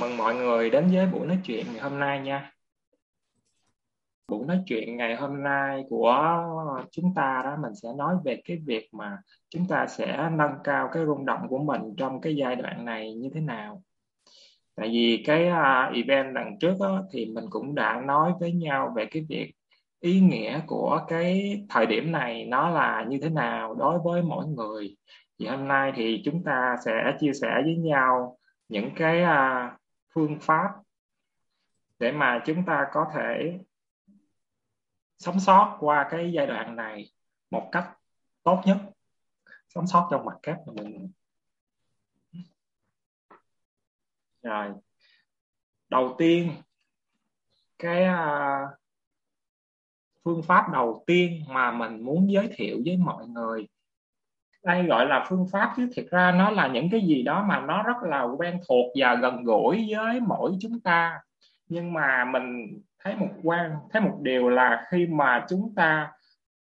mừng mọi người đến với buổi nói chuyện ngày hôm nay nha. Buổi nói chuyện ngày hôm nay của chúng ta đó mình sẽ nói về cái việc mà chúng ta sẽ nâng cao cái rung động của mình trong cái giai đoạn này như thế nào. Tại vì cái à, event lần trước đó, thì mình cũng đã nói với nhau về cái việc ý nghĩa của cái thời điểm này nó là như thế nào đối với mỗi người. Thì hôm nay thì chúng ta sẽ chia sẻ với nhau những cái uh, phương pháp để mà chúng ta có thể sống sót qua cái giai đoạn này một cách tốt nhất sống sót trong mặt kép của mình. Rồi đầu tiên cái uh, phương pháp đầu tiên mà mình muốn giới thiệu với mọi người đây gọi là phương pháp chứ. Thực ra nó là những cái gì đó mà nó rất là quen thuộc và gần gũi với mỗi chúng ta. Nhưng mà mình thấy một quan, thấy một điều là khi mà chúng ta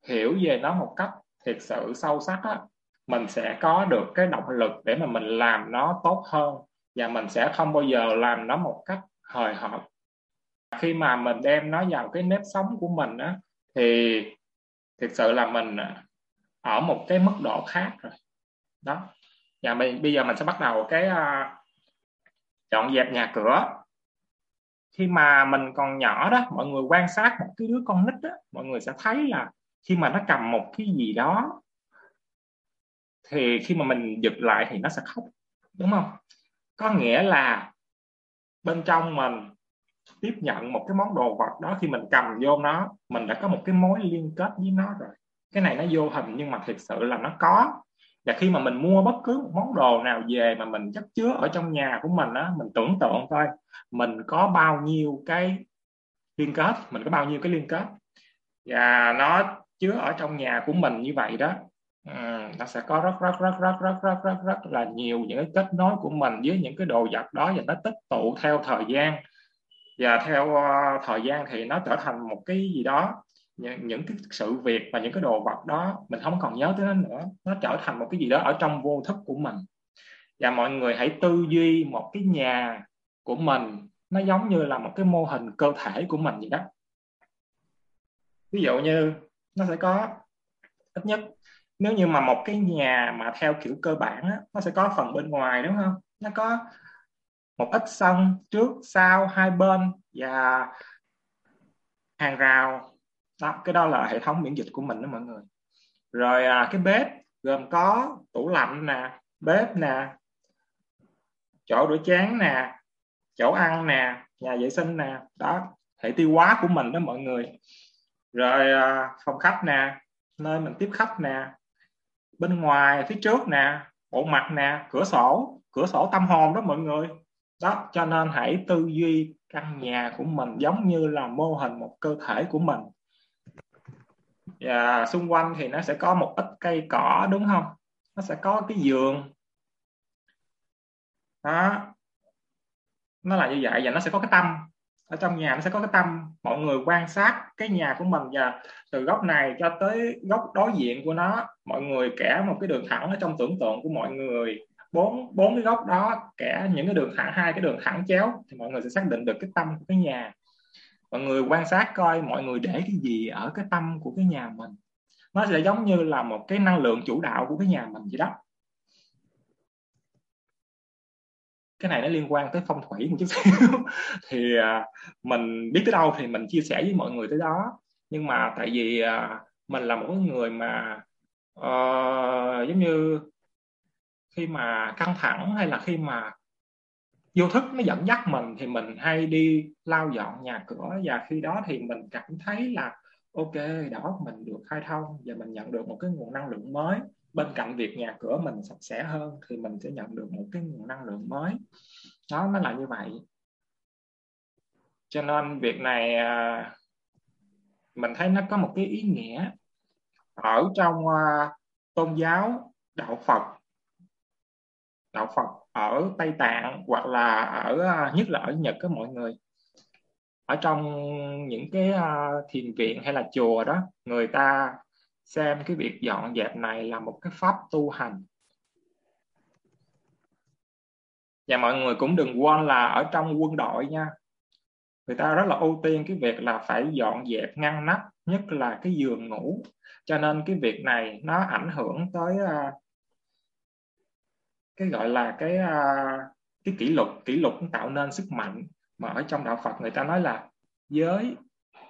hiểu về nó một cách thiệt sự sâu sắc á, mình sẽ có được cái động lực để mà mình làm nó tốt hơn. Và mình sẽ không bao giờ làm nó một cách hời hợt. Khi mà mình đem nó vào cái nếp sống của mình á, thì thực sự là mình ở một cái mức độ khác rồi. Đó. Và mình bây giờ mình sẽ bắt đầu cái uh, dọn dẹp nhà cửa. Khi mà mình còn nhỏ đó mọi người quan sát một cái đứa con nít đó mọi người sẽ thấy là khi mà nó cầm một cái gì đó thì khi mà mình giật lại thì nó sẽ khóc đúng không? Có nghĩa là bên trong mình tiếp nhận một cái món đồ vật đó khi mình cầm vô nó mình đã có một cái mối liên kết với nó rồi cái này nó vô hình nhưng mà thực sự là nó có. Và khi mà mình mua bất cứ một món đồ nào về mà mình chất chứa ở trong nhà của mình á mình tưởng tượng thôi mình có bao nhiêu cái liên kết mình có bao nhiêu cái liên kết. Và nó chứa ở trong nhà của mình như vậy đó. Ừ, nó sẽ có rất rất rất rất rất rất rất rất là nhiều những cái kết nối của mình với những cái đồ vật đó và nó tích tụ theo thời gian. Và theo uh, thời gian thì nó trở thành một cái gì đó những, những cái sự việc và những cái đồ vật đó mình không còn nhớ tới nó nữa. Nó trở thành một cái gì đó ở trong vô thức của mình. Và mọi người hãy tư duy một cái nhà của mình nó giống như là một cái mô hình cơ thể của mình vậy đó. Ví dụ như nó sẽ có ít nhất nếu như mà một cái nhà mà theo kiểu cơ bản á, nó sẽ có phần bên ngoài đúng không? Nó có một ít sân trước sau hai bên và hàng rào đó cái đó là hệ thống miễn dịch của mình đó mọi người. Rồi à, cái bếp gồm có tủ lạnh nè bếp nè chỗ rửa chén nè chỗ ăn nè nhà vệ sinh nè. Đó hệ tiêu hóa của mình đó mọi người. Rồi à, phòng khách nè nơi mình tiếp khách nè bên ngoài phía trước nè bộ mặt nè cửa sổ cửa sổ tâm hồn đó mọi người. Đó cho nên hãy tư duy căn nhà của mình giống như là mô hình một cơ thể của mình và xung quanh thì nó sẽ có một ít cây cỏ, đúng không? Nó sẽ có cái giường. Đó. Nó là như vậy và nó sẽ có cái tâm. Ở trong nhà nó sẽ có cái tâm. Mọi người quan sát cái nhà của mình và từ góc này cho tới góc đối diện của nó, mọi người kẻ một cái đường thẳng ở trong tưởng tượng của mọi người. Bốn bốn cái góc đó, kẻ những cái đường thẳng, hai cái đường thẳng chéo, thì mọi người sẽ xác định được cái tâm của cái nhà mọi người quan sát coi mọi người để cái gì ở cái tâm của cái nhà mình. Nó sẽ giống như là một cái năng lượng chủ đạo của cái nhà mình vậy đó. Cái này nó liên quan tới phong thủy một chút xíu. Thì à, mình biết tới đâu thì mình chia sẻ với mọi người tới đó. Nhưng mà tại vì à, mình là một người mà uh, giống như khi mà căng thẳng hay là khi mà vô thức nó dẫn dắt mình thì mình hay đi lau dọn nhà cửa và khi đó thì mình cảm thấy là, ok đó mình được khai thông và mình nhận được một cái nguồn năng lượng mới. Bên cạnh việc nhà cửa mình sạch sẽ hơn thì mình sẽ nhận được một cái nguồn năng lượng mới. Đó, nó là như vậy. Cho nên việc này à, mình thấy nó có một cái ý nghĩa ở trong à, tôn giáo đạo Phật. Đạo Phật ở Tây Tạng hoặc là ở à, nhất là ở Nhật các mọi người. Ở trong những cái à, thiền viện hay là chùa đó người ta xem cái việc dọn dẹp này là một cái pháp tu hành. Và mọi người cũng đừng quên là ở trong quân đội nha người ta rất là ưu tiên cái việc là phải dọn dẹp ngăn nắp nhất là cái giường ngủ. Cho nên cái việc này nó ảnh hưởng tới uh, cái gọi là cái uh, cái kỷ luật kỷ luật tạo nên sức mạnh mà ở trong đạo Phật người ta nói là giới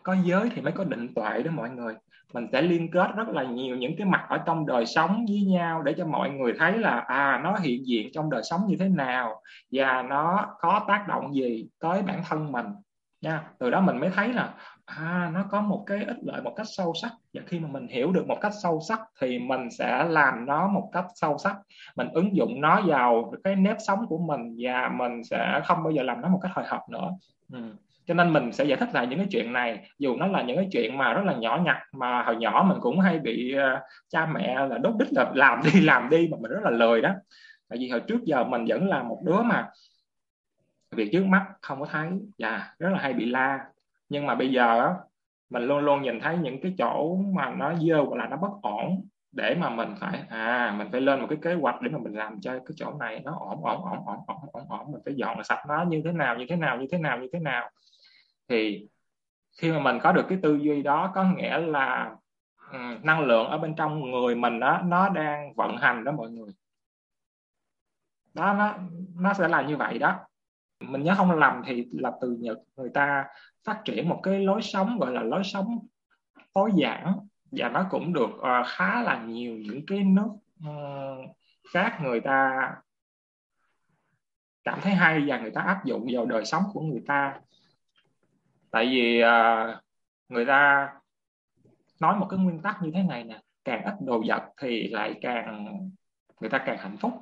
có giới thì mới có định tuệ đó mọi người. Mình sẽ liên kết rất là nhiều những cái mặt ở trong đời sống với nhau để cho mọi người thấy là à nó hiện diện trong đời sống như thế nào và nó có tác động gì tới bản thân mình nha. Từ đó mình mới thấy là à nó có một cái ích lợi một cách sâu sắc. Và khi mà mình hiểu được một cách sâu sắc thì mình sẽ làm nó một cách sâu sắc. Mình ứng dụng nó vào cái nếp sống của mình và mình sẽ không bao giờ làm nó một cách hồi hộp nữa. Ừ. cho nên mình sẽ giải thích lại những cái chuyện này. Dù nó là những cái chuyện mà rất là nhỏ nhặt mà hồi nhỏ mình cũng hay bị uh, cha mẹ là đốt đích là làm đi làm đi mà mình rất là lười đó. Tại vì hồi trước giờ mình vẫn là một đứa mà việc trước mắt không có thấy. Và yeah, rất là hay bị la nhưng mà bây giờ á mình luôn luôn nhìn thấy những cái chỗ mà nó dơ hoặc là nó bất ổn để mà mình phải à mình phải lên một cái kế hoạch để mà mình làm cho cái chỗ này nó ổn ổn ổn ổn ổn ổn ổn mình phải dọn sạch nó như thế nào như thế nào như thế nào như thế nào. Thì khi mà mình có được cái tư duy đó có nghĩa là um, năng lượng ở bên trong người mình đó nó đang vận hành đó mọi người. Đó nó nó sẽ là như vậy đó. Mình nhớ không lầm thì là từ Nhật người ta phát triển một cái lối sống gọi là lối sống tối giản. Và nó cũng được uh, khá là nhiều những cái nước uh, khác người ta cảm thấy hay và người ta áp dụng vào đời sống của người ta. Tại vì uh, người ta nói một cái nguyên tắc như thế này nè càng ít đồ vật thì lại càng người ta càng hạnh phúc.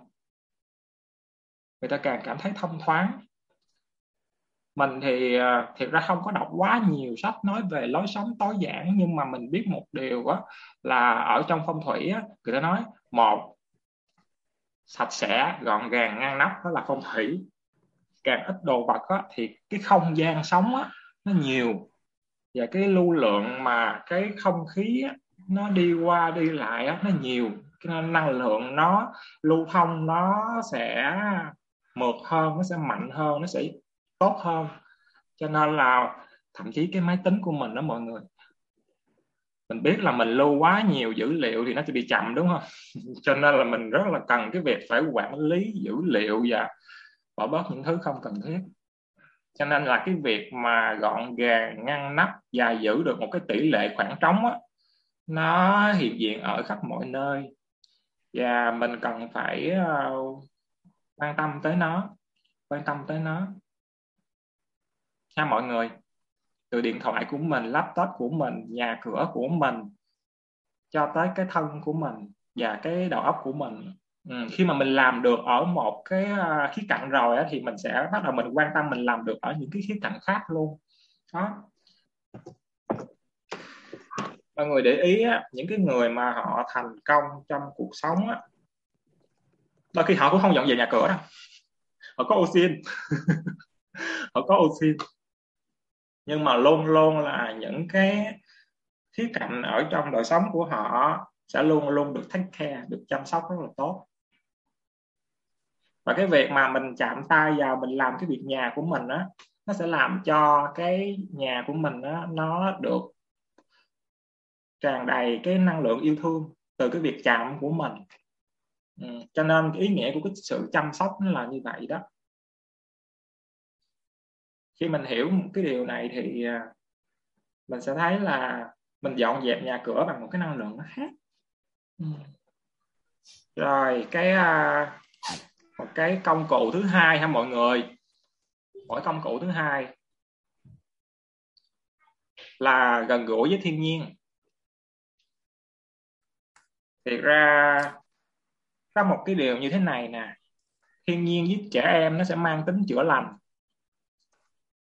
Người ta càng cảm thấy thông thoáng mình thì à, thiệt ra không có đọc quá nhiều sách nói về lối sống tối giản nhưng mà mình biết một điều á là ở trong phong thủy á người ta nói một sạch sẽ gọn gàng ngăn nắp đó là phong thủy. Càng ít đồ vật á, thì cái không gian sống á, nó nhiều. Và cái lưu lượng mà cái không khí á, nó đi qua đi lại á, nó nhiều. Cái năng lượng nó lưu thông nó sẽ mượt hơn nó sẽ mạnh hơn nó sẽ tốt hơn. Cho nên là thậm chí cái máy tính của mình đó mọi người mình biết là mình lưu quá nhiều dữ liệu thì nó sẽ bị chậm đúng không? Cho nên là mình rất là cần cái việc phải quản lý dữ liệu và bỏ bớt những thứ không cần thiết. Cho nên là cái việc mà gọn gàng ngăn nắp và giữ được một cái tỷ lệ khoảng trống á nó hiện diện ở khắp mọi nơi. Và mình cần phải uh, quan tâm tới nó quan tâm tới nó ha mọi người từ điện thoại của mình laptop của mình nhà cửa của mình cho tới cái thân của mình và cái đầu óc của mình. Ừ, khi mà mình làm được ở một cái uh, khía cạnh rồi á, thì mình sẽ bắt đầu mình quan tâm mình làm được ở những cái khía cạnh khác luôn. Đó. Mọi người để ý á, những cái người mà họ thành công trong cuộc sống á, đôi khi họ cũng không dọn về nhà cửa đâu. Họ có oxy họ có oxy nhưng mà luôn luôn là những cái khía cạnh ở trong đời sống của họ sẽ luôn luôn được take care, được chăm sóc rất là tốt và cái việc mà mình chạm tay vào mình làm cái việc nhà của mình á, nó sẽ làm cho cái nhà của mình á, nó được tràn đầy cái năng lượng yêu thương từ cái việc chạm của mình ừ. cho nên cái ý nghĩa của cái sự chăm sóc nó là như vậy đó khi mình hiểu cái điều này thì à, mình sẽ thấy là mình dọn dẹp nhà cửa bằng một cái năng lượng nó khác. Ừ. rồi cái à, một cái công cụ thứ hai ha mọi người. Mỗi công cụ thứ hai là gần gũi với thiên nhiên. Thì ra có một cái điều như thế này nè. Thiên nhiên với trẻ em nó sẽ mang tính chữa lành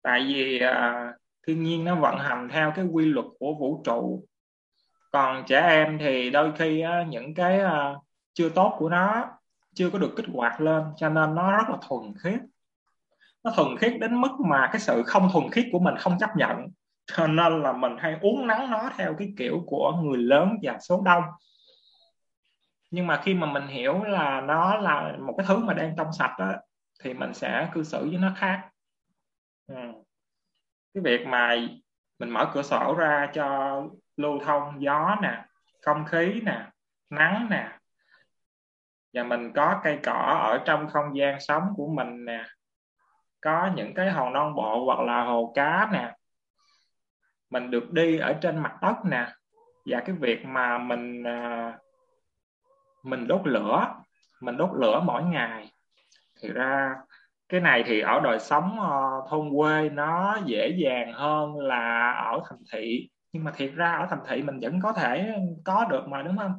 tại vì uh, thiên nhiên nó vận hành theo cái quy luật của vũ trụ. Còn trẻ em thì đôi khi uh, những cái uh, chưa tốt của nó chưa có được kích hoạt lên cho nên nó rất là thuần khiết. Nó thuần khiết đến mức mà cái sự không thuần khiết của mình không chấp nhận. Cho nên là mình hay uống nắng nó theo cái kiểu của người lớn và số đông. Nhưng mà khi mà mình hiểu là nó là một cái thứ mà đang trong sạch đó thì mình sẽ cư xử với nó khác ừ. cái việc mà mình mở cửa sổ ra cho lưu thông gió nè, không khí nè, nắng nè, và mình có cây cỏ ở trong không gian sống của mình nè, có những cái hồ non bộ hoặc là hồ cá nè, mình được đi ở trên mặt đất nè, và cái việc mà mình à, mình đốt lửa, mình đốt lửa mỗi ngày, thì ra cái này thì ở đời sống uh, thôn quê nó dễ dàng hơn là ở thành thị. Nhưng mà thiệt ra ở thành thị mình vẫn có thể có được mà đúng không?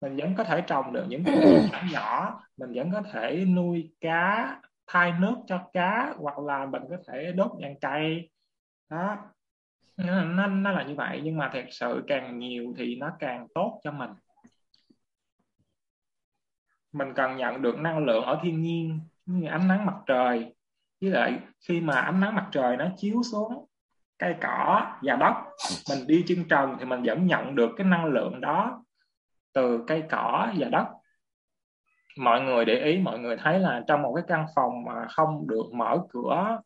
Mình vẫn có thể trồng được những cái nhỏ nhỏ. Mình vẫn có thể nuôi cá thay nước cho cá hoặc là mình có thể đốt nhang cây. Đó. Nó, nó là như vậy. Nhưng mà thật sự càng nhiều thì nó càng tốt cho mình. Mình cần nhận được năng lượng ở thiên nhiên như ánh nắng mặt trời. Với lại khi mà ánh nắng mặt trời nó chiếu xuống cây cỏ và đất, mình đi chân trần thì mình vẫn nhận được cái năng lượng đó từ cây cỏ và đất. Mọi người để ý, mọi người thấy là trong một cái căn phòng mà không được mở cửa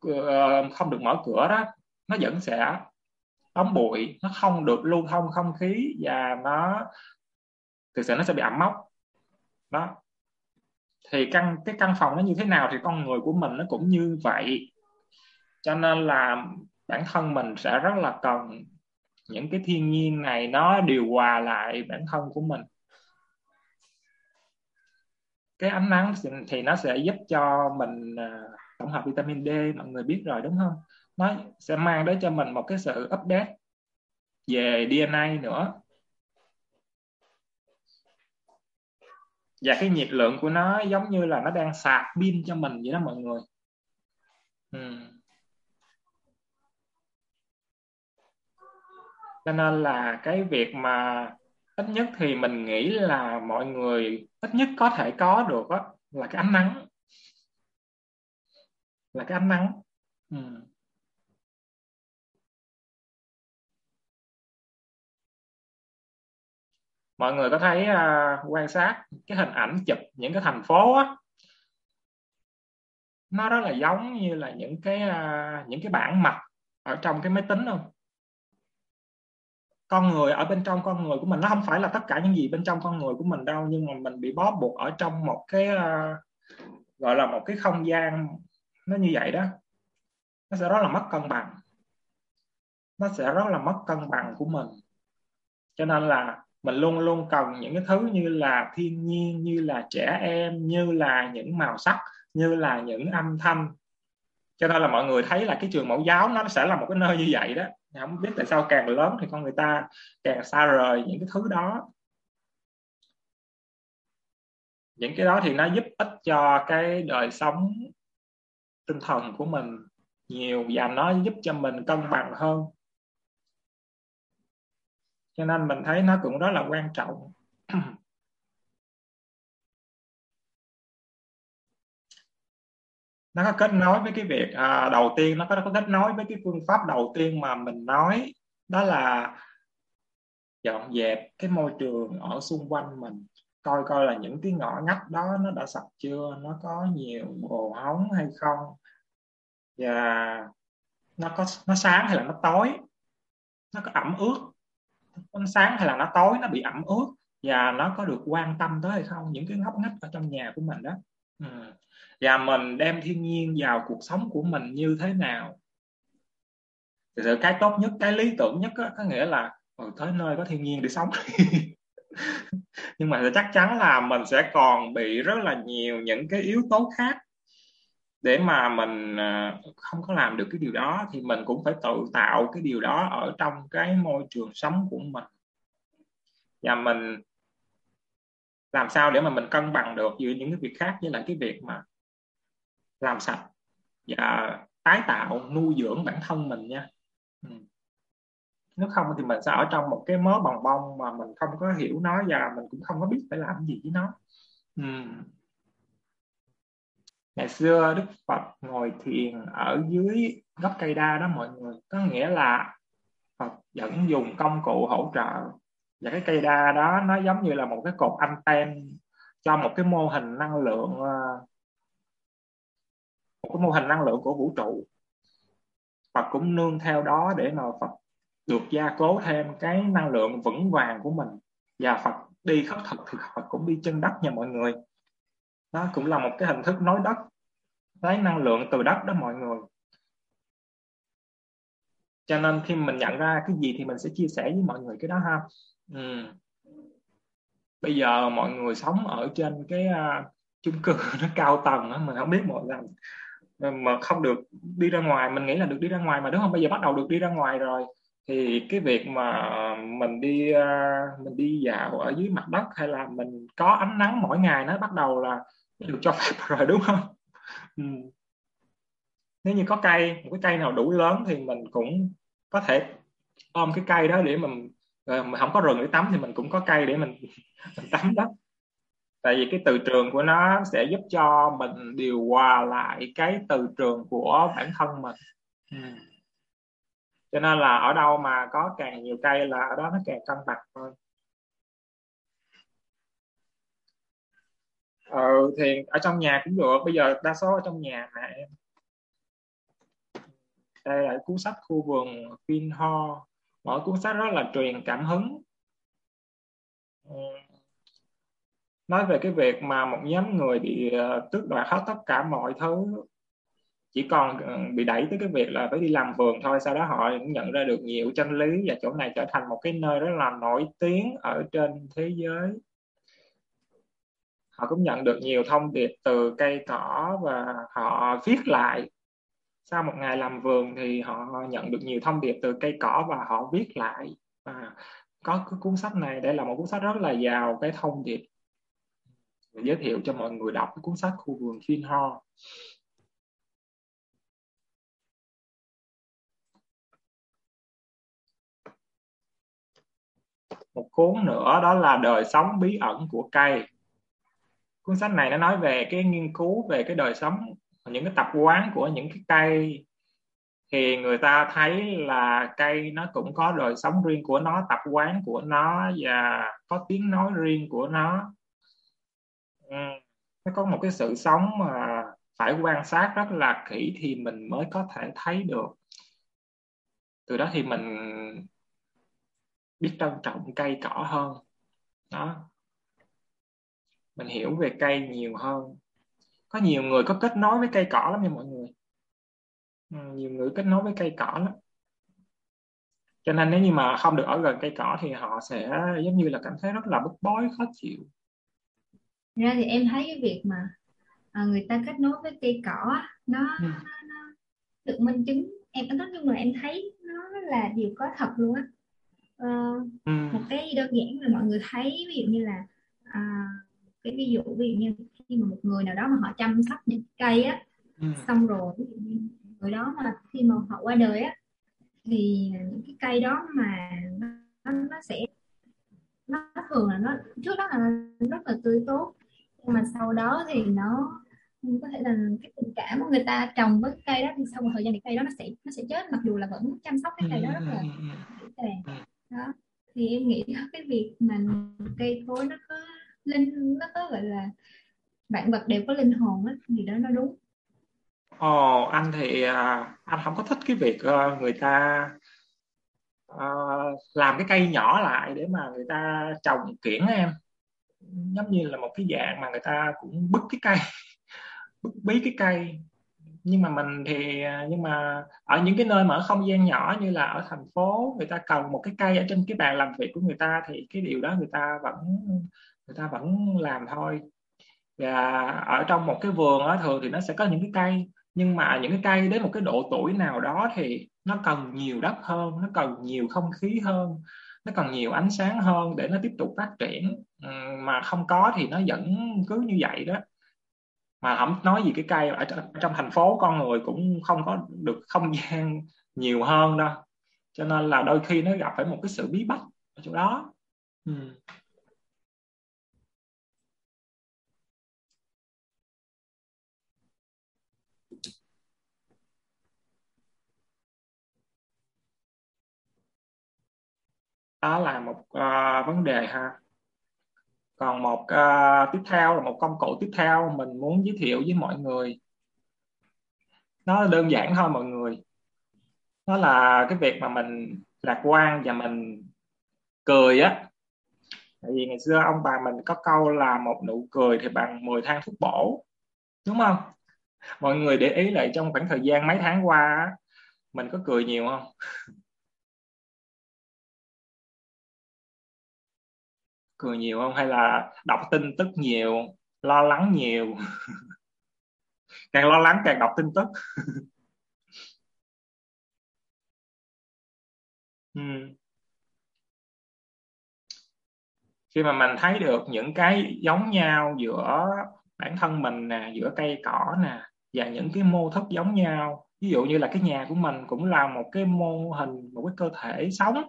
ờ, không được mở cửa đó, nó vẫn sẽ đóng bụi, nó không được lưu thông không khí và nó, thực sự nó sẽ bị ẩm mốc. Đó thì căn, cái căn phòng nó như thế nào thì con người của mình nó cũng như vậy. Cho nên là bản thân mình sẽ rất là cần những cái thiên nhiên này nó điều hòa lại bản thân của mình. Cái ánh nắng thì nó sẽ giúp cho mình à, tổng hợp vitamin D, mọi người biết rồi đúng không? Nó sẽ mang đến cho mình một cái sự update về DNA nữa. Và cái nhiệt lượng của nó giống như là nó đang sạc pin cho mình vậy đó mọi người ừ. cho nên là cái việc mà ít nhất thì mình nghĩ là mọi người ít nhất có thể có được đó, là cái ánh nắng là cái ánh nắng ừ. Mọi người có thấy uh, quan sát cái hình ảnh chụp những cái thành phố á? Nó rất là giống như là những cái uh, những cái bản mặt ở trong cái máy tính không? Con người ở bên trong con người của mình nó không phải là tất cả những gì bên trong con người của mình đâu nhưng mà mình bị bó buộc ở trong một cái uh, gọi là một cái không gian nó như vậy đó. Nó sẽ rất là mất cân bằng. Nó sẽ rất là mất cân bằng của mình. Cho nên là mình luôn luôn cần những cái thứ như là thiên nhiên, như là trẻ em, như là những màu sắc, như là những âm thanh. Cho nên là mọi người thấy là cái trường mẫu giáo nó sẽ là một cái nơi như vậy đó. Không biết tại sao càng lớn thì con người ta càng xa rời những cái thứ đó. Những cái đó thì nó giúp ích cho cái đời sống tinh thần của mình nhiều và nó giúp cho mình cân bằng hơn cho nên mình thấy nó cũng rất là quan trọng. Nó có kết nối với cái việc à, đầu tiên nó có, nó có kết nối với cái phương pháp đầu tiên mà mình nói đó là dọn dẹp cái môi trường ở xung quanh mình. Coi coi là những cái ngõ ngách đó nó đã sạch chưa nó có nhiều bồ hóng hay không. Và nó có nó sáng hay là nó tối. Nó có ẩm ướt ánh sáng hay là nó tối nó bị ẩm ướt và nó có được quan tâm tới hay không? Những cái ngóc ngách ở trong nhà của mình đó. Ừ. và mình đem thiên nhiên vào cuộc sống của mình như thế nào? Thì sự cái tốt nhất cái lý tưởng nhất đó, có nghĩa là ừ, tới nơi có thiên nhiên để sống. Nhưng mà chắc chắn là mình sẽ còn bị rất là nhiều những cái yếu tố khác để mà mình à, không có làm được cái điều đó thì mình cũng phải tự tạo cái điều đó ở trong cái môi trường sống của mình. Và mình làm sao để mà mình cân bằng được giữa những cái việc khác như là cái việc mà làm sạch và tái tạo, nuôi dưỡng bản thân mình nha. Ừ. nếu không thì mình sẽ ở trong một cái mớ bồng bông mà mình không có hiểu nó và mình cũng không có biết phải làm gì với nó. Ừ ngày xưa đức phật ngồi thiền ở dưới gốc cây đa đó mọi người, có nghĩa là phật vẫn dùng công cụ hỗ trợ. Và cái cây đa đó nó giống như là một cái cột anten cho một cái mô hình năng lượng ờ, một cái mô hình năng lượng của vũ trụ. Phật cũng nương theo đó để mà Phật được gia cố thêm cái năng lượng vững vàng của mình. Và Phật đi khất thực thì Phật cũng đi chân đất nha mọi người nó cũng là một cái hình thức nối đất lấy năng lượng từ đất đó mọi người. Cho nên khi mình nhận ra cái gì thì mình sẽ chia sẻ với mọi người cái đó ha. Ừ. bây giờ mọi người sống ở trên cái uh, chung cư nó cao tầng đó, mình không biết mọi lần mà không được đi ra ngoài mình nghĩ là được đi ra ngoài mà đúng không? Bây giờ bắt đầu được đi ra ngoài rồi. Thì cái việc mà mình đi uh, mình đi dạo ở dưới mặt đất hay là mình có ánh nắng mỗi ngày nó bắt đầu là được cho phép rồi đúng không ừ. nếu như có cây một cái cây nào đủ lớn thì mình cũng có thể ôm cái cây đó để mình ờ, mà không có rừng để tắm thì mình cũng có cây để mình, mình tắm đó tại vì cái từ trường của nó sẽ giúp cho mình điều hòa lại cái từ trường của bản thân mình ừ. cho nên là ở đâu mà có càng nhiều cây là ở đó nó càng cân bằng hơn ờ, thì ở trong nhà cũng được. Bây giờ đa số ở trong nhà mà em. Đây là cuốn sách khu vườn Vinho mỗi cuốn sách rất là truyền cảm hứng. Ừ. Nói về cái việc mà một nhóm người bị ờ, tước đoạt hết tất cả mọi thứ chỉ còn ờ, bị đẩy tới cái việc là phải đi làm vườn thôi. Sau đó họ cũng nhận ra được nhiều chân lý và chỗ này trở thành một cái nơi rất là nổi tiếng ở trên thế giới họ cũng nhận được nhiều thông điệp từ cây cỏ và họ viết lại. Sau một ngày làm vườn thì họ nhận được nhiều thông điệp từ cây cỏ và họ viết lại. Và có cái cuốn sách này, đây là một cuốn sách rất là giàu cái thông điệp. Giới thiệu cho mọi người đọc cái cuốn sách khu vườn Phiên Ho. Một cuốn nữa đó là đời sống bí ẩn của cây cuốn sách này nó nói về cái nghiên cứu về cái đời sống, những cái tập quán của những cái cây. Thì người ta thấy là cây nó cũng có đời sống riêng của nó, tập quán của nó và có tiếng nói riêng của nó. Ừ, nó có một cái sự sống mà phải quan sát rất là kỹ thì mình mới có thể thấy được. Từ đó thì mình biết trân trọng cây cỏ hơn. Đó mình hiểu về cây nhiều hơn. Có nhiều người có kết nối với cây cỏ lắm nha mọi người. Ừ, nhiều người kết nối với cây cỏ lắm. Cho nên nếu như mà không được ở gần cây cỏ thì họ sẽ giống như là cảm thấy rất là bức bối khó chịu. Ra thì em thấy cái việc mà à, người ta kết nối với cây cỏ nó, ừ. nó, nó được minh chứng. Em nói chung là em thấy nó là điều có thật luôn á. Uh, ừ. một cái đơn giản là mọi người thấy ví dụ như là à, cái ví dụ ví dụ như khi mà một người nào đó mà họ chăm sóc những cây á ừ. xong rồi người đó mà khi mà họ qua đời á thì những cái cây đó mà nó, nó sẽ nó thường là nó trước đó là rất là tươi tốt nhưng mà sau đó thì nó có thể là cái tình cảm của người ta trồng với cây đó thì sau một thời gian thì cây đó nó sẽ nó sẽ chết mặc dù là vẫn chăm sóc cái cây đó rất là kỹ ừ, đó thì em nghĩ cái việc mà cây cối nó có linh nó có gọi là vạn vật đều có linh hồn á thì đó nó đúng. Ồ, anh thì à, anh không có thích cái việc ờ, người ta uh, làm cái cây nhỏ lại để mà người ta trồng kiển em. Giống như là một cái dạng mà người ta cũng bứt cái cây bứt bí cái cây. Nhưng mà mình thì à, nhưng mà ở những cái nơi mà ở không gian nhỏ như là ở thành phố người ta cần một cái cây ở trên cái bàn làm việc của người ta thì cái điều đó người ta vẫn người ta vẫn làm thôi. Và ở trong một cái vườn á, thường thì nó sẽ có những cái cây. Nhưng mà những cái cây đến một cái độ tuổi nào đó thì nó cần nhiều đất hơn nó cần nhiều không khí hơn nó cần nhiều ánh sáng hơn để nó tiếp tục phát triển. Ừ, mà không có thì nó vẫn cứ như vậy đó. Mà không nói gì cái cây ở trong thành phố con người cũng không có được không gian nhiều hơn đâu. Cho nên là đôi khi nó gặp phải một cái sự bí bách ở chỗ đó. Ừ. đó là một uh, vấn đề ha. Còn một uh, tiếp theo là một công cụ tiếp theo mình muốn giới thiệu với mọi người. Nó đơn giản thôi mọi người. Nó là cái việc mà mình lạc quan và mình cười á. Tại vì ngày xưa ông bà mình có câu là một nụ cười thì bằng 10 thang thuốc bổ đúng không? Mọi người để ý lại trong khoảng thời gian mấy tháng qua mình có cười nhiều không? Cười nhiều không? Hay là đọc tin tức nhiều, lo lắng nhiều? Càng lo lắng càng đọc tin tức. Uhm. khi mà mình thấy được những cái giống nhau giữa bản thân mình nè, giữa cây cỏ nè, và những cái mô thức giống nhau, ví dụ như là cái nhà của mình cũng là một cái mô hình, một cái cơ thể sống,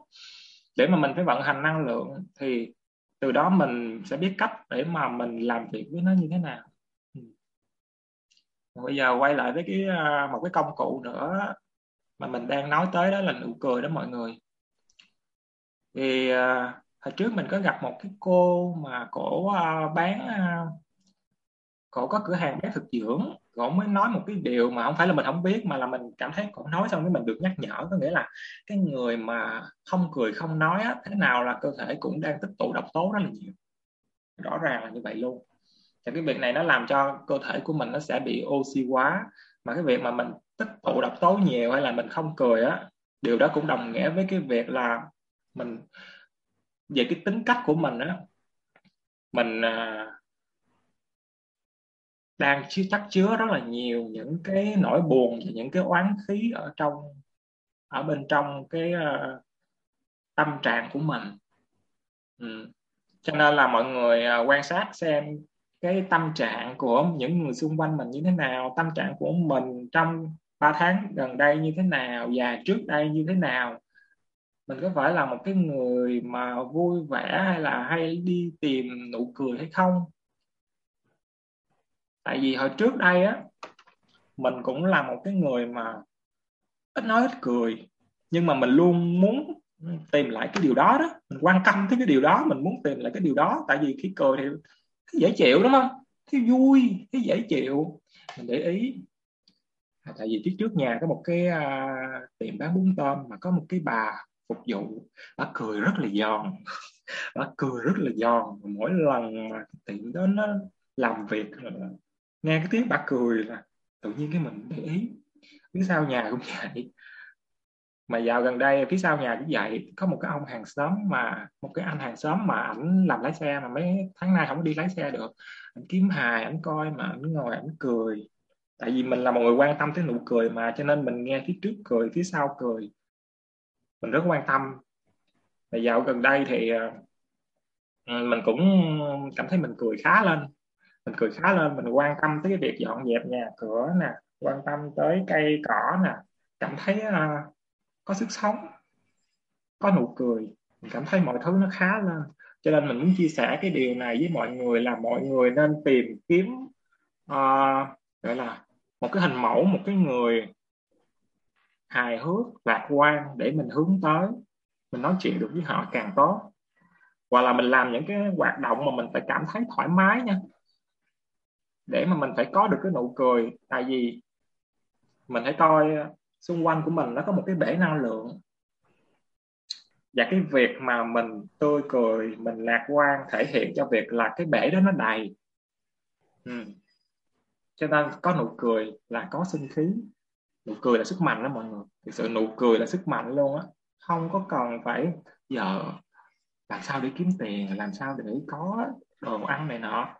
để mà mình phải vận hành năng lượng, thì từ đó mình sẽ biết cách để mà mình làm việc với nó như thế nào. Ừ. Bây giờ quay lại với cái à, một cái công cụ nữa mà mình đang nói tới đó là nụ cười đó mọi người. Thì à, hồi trước mình có gặp một cái cô mà cổ à, bán cổ có cửa hàng bán thực dưỡng cổ mới nói một cái điều mà không phải là mình không biết mà là mình cảm thấy cũng nói xong cái mình được nhắc nhở. Có nghĩa là cái người mà không cười không nói á, thế nào là cơ thể cũng đang tích tụ độc tố rất là nhiều. Rõ ràng là như vậy luôn. Thì cái việc này nó làm cho cơ thể của mình nó sẽ bị oxy hóa mà cái việc mà mình tích tụ độc tố nhiều hay là mình không cười á điều đó cũng đồng nghĩa với cái việc là mình về cái tính cách của mình á mình à, đang chứa chắc chứa rất là nhiều những cái nỗi buồn và những cái oán khí ở trong ở bên trong cái uh, tâm trạng của mình. Ừ. cho nên là mọi người uh, quan sát xem cái tâm trạng của những người xung quanh mình như thế nào tâm trạng của mình trong 3 tháng gần đây như thế nào và trước đây như thế nào. Mình có phải là một cái người mà vui vẻ hay là hay đi tìm nụ cười hay không? Tại vì hồi trước đây á mình cũng là một cái người mà ít nói ít cười nhưng mà mình luôn muốn tìm lại cái điều đó đó. Mình quan tâm tới cái điều đó mình muốn tìm lại cái điều đó. Tại vì khi cười thì dễ chịu đúng không? Thấy vui thấy dễ chịu. Mình để ý. À, tại vì phía trước nhà có một cái uh, tiệm bán bún tôm mà có một cái bà phục vụ. Bà cười rất là giòn. Bà cười rất là giòn. Mỗi lần mà tiệm đó nó làm việc nghe cái tiếng bà cười là tự nhiên cái mình để ý. Phía sau nhà cũng vậy. Mà dạo gần đây, phía sau nhà cũng vậy. Có một cái ông hàng xóm mà, một cái anh hàng xóm mà ảnh làm lái xe mà mấy tháng nay không có đi lái xe được. Ảnh kiếm hài, ảnh coi mà ảnh ngồi, ảnh cười. Tại vì mình là một người quan tâm tới nụ cười mà, cho nên mình nghe phía trước cười, phía sau cười. Mình rất quan tâm. Và dạo gần đây thì ờ, mình cũng cảm thấy mình cười khá lên mình cười khá lên mình quan tâm tới cái việc dọn dẹp nhà cửa nè quan tâm tới cây cỏ nè. Cảm thấy uh, có sức sống có nụ cười. Mình cảm thấy mọi thứ nó khá lên. Cho nên mình muốn chia sẻ cái điều này với mọi người là mọi người nên tìm kiếm uh, gọi là một cái hình mẫu một cái người hài hước lạc quan để mình hướng tới. Mình nói chuyện được với họ càng tốt. Hoặc là mình làm những cái hoạt động mà mình phải cảm thấy thoải mái nha để mà mình phải có được cái nụ cười. Tại vì mình hãy coi ờ, xung quanh của mình nó có một cái bể năng lượng. Và cái việc mà mình tươi cười, mình lạc quan thể hiện cho việc là cái bể đó nó đầy. Ừ. cho nên có nụ cười là có sinh khí. Nụ cười là sức mạnh đó mọi người. Thực sự nụ cười là sức mạnh luôn á. Không có cần phải giờ làm sao để kiếm tiền, làm sao để có đồ ăn này nọ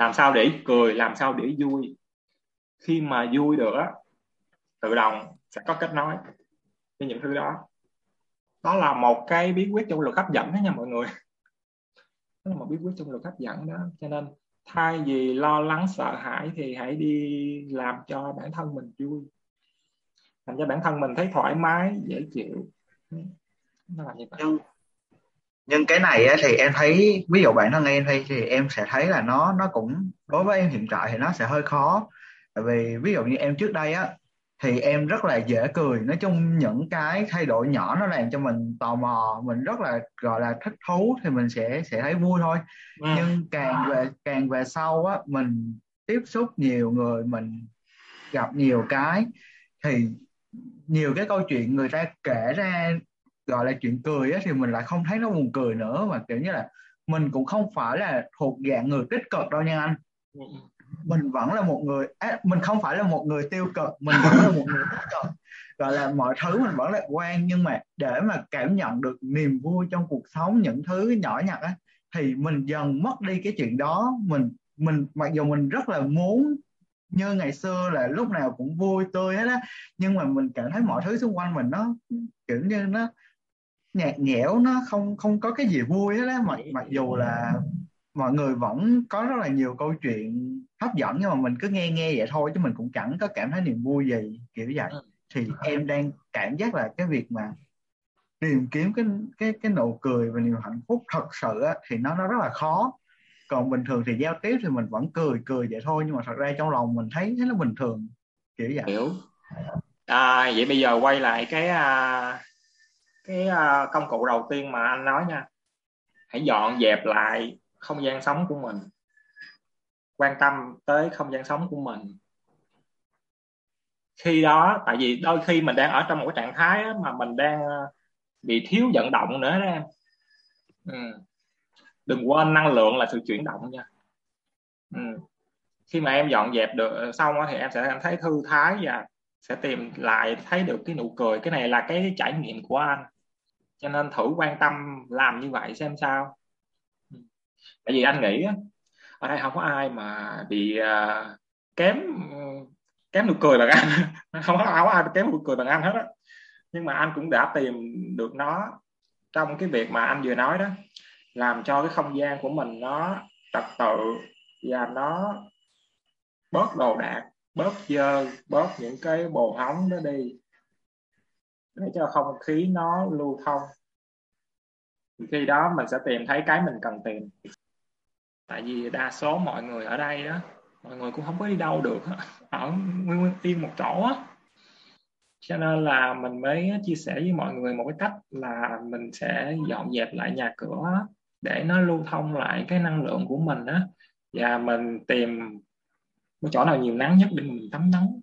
làm sao để cười, làm sao để vui. Khi mà vui được á, tự động sẽ có kết nối với những thứ đó. Đó là một cái bí quyết trong luật hấp dẫn đó nha mọi người. Đó là một bí quyết trong luật hấp dẫn đó. Cho nên, thay vì lo lắng, sợ hãi thì hãy đi làm cho bản thân mình vui. Làm cho bản thân mình thấy thoải mái, dễ chịu. Nó là như vậy nhưng, cái này á, thì em thấy ví dụ bạn thân em thì thì em sẽ thấy là nó nó cũng đối với em hiện tại thì nó sẽ hơi khó. Tại vì ví dụ như em trước đây á thì em rất là dễ cười. Nói chung những cái thay đổi nhỏ nó làm cho mình tò mò mình rất là gọi là thích thú thì mình sẽ sẽ thấy vui thôi. À. nhưng càng về càng về sau á mình tiếp xúc nhiều người mình gặp nhiều cái thì nhiều cái câu chuyện người ta kể ra gọi là chuyện cười á, thì mình lại không thấy nó buồn cười nữa. Mà kiểu như là mình cũng không phải là thuộc dạng người tích cực đâu nha anh. Ừ. mình vẫn là một người à, mình không phải là một người tiêu cực mình vẫn là một người tích cực. Gọi là mọi thứ mình vẫn lạc quan nhưng mà để mà cảm nhận được niềm vui trong cuộc sống những thứ nhỏ nhặt á thì mình dần mất đi cái chuyện đó. Mình mình mặc dù mình rất là muốn như ngày xưa là lúc nào cũng vui tươi hết á nhưng mà mình cảm thấy mọi thứ xung quanh mình nó kiểu như nó nhạt nhẽo nó không không có cái gì vui hết á mặc mặc dù là mọi người vẫn có rất là nhiều câu chuyện hấp dẫn nhưng mà mình cứ nghe nghe vậy thôi chứ mình cũng chẳng có cảm thấy niềm vui gì kiểu vậy. Thì em đang cảm giác là cái việc mà tìm kiếm cái cái cái nụ cười và niềm hạnh phúc thật sự á, thì nó nó rất là khó. Còn bình thường thì giao tiếp thì mình vẫn cười cười vậy thôi nhưng mà thật ra trong lòng mình thấy nó bình thường kiểu vậy. Hiểu. À, vậy bây giờ quay lại cái à, cái à, công cụ đầu tiên mà anh nói nha. Hãy dọn dẹp lại không gian sống của mình. Quan tâm tới không gian sống của mình. Khi đó, tại vì đôi khi mình đang ở trong một cái trạng thái mà mình đang à, bị thiếu vận động nữa đó em. Ừ. Đừng quên năng lượng là sự chuyển động nha. Ừ. khi mà em dọn dẹp được ờ, xong thì em sẽ thấy thư thái và sẽ tìm lại, thấy được cái nụ cười. Cái này là cái trải nghiệm của anh cho nên thử quan tâm làm như vậy xem sao. Ừ. Tại vì anh nghĩ ở đây không có ai mà bị uh, kém kém nụ cười bằng anh. Không có, không có ai kém nụ cười bằng anh hết á. Nhưng mà anh cũng đã tìm được nó trong cái việc mà anh vừa nói đó làm cho cái không gian của mình nó trật tự và nó bớt đồ đạc bớt dơ bớt những cái bồ hóng đó đi để cho không, khí nó lưu thông. Khi đó mình sẽ tìm thấy cái mình cần tìm. Tại vì đa số mọi người ở đây đó, mọi người cũng không có đi đâu được ở nguyên nguyên yên một chỗ á. Cho nên là mình mới chia sẻ với mọi người một cái cách là mình sẽ dọn dẹp lại nhà cửa để nó lưu thông lại cái năng lượng của mình á. Và mình tìm cái chỗ nào nhiều nắng nhất để mình tắm nắng.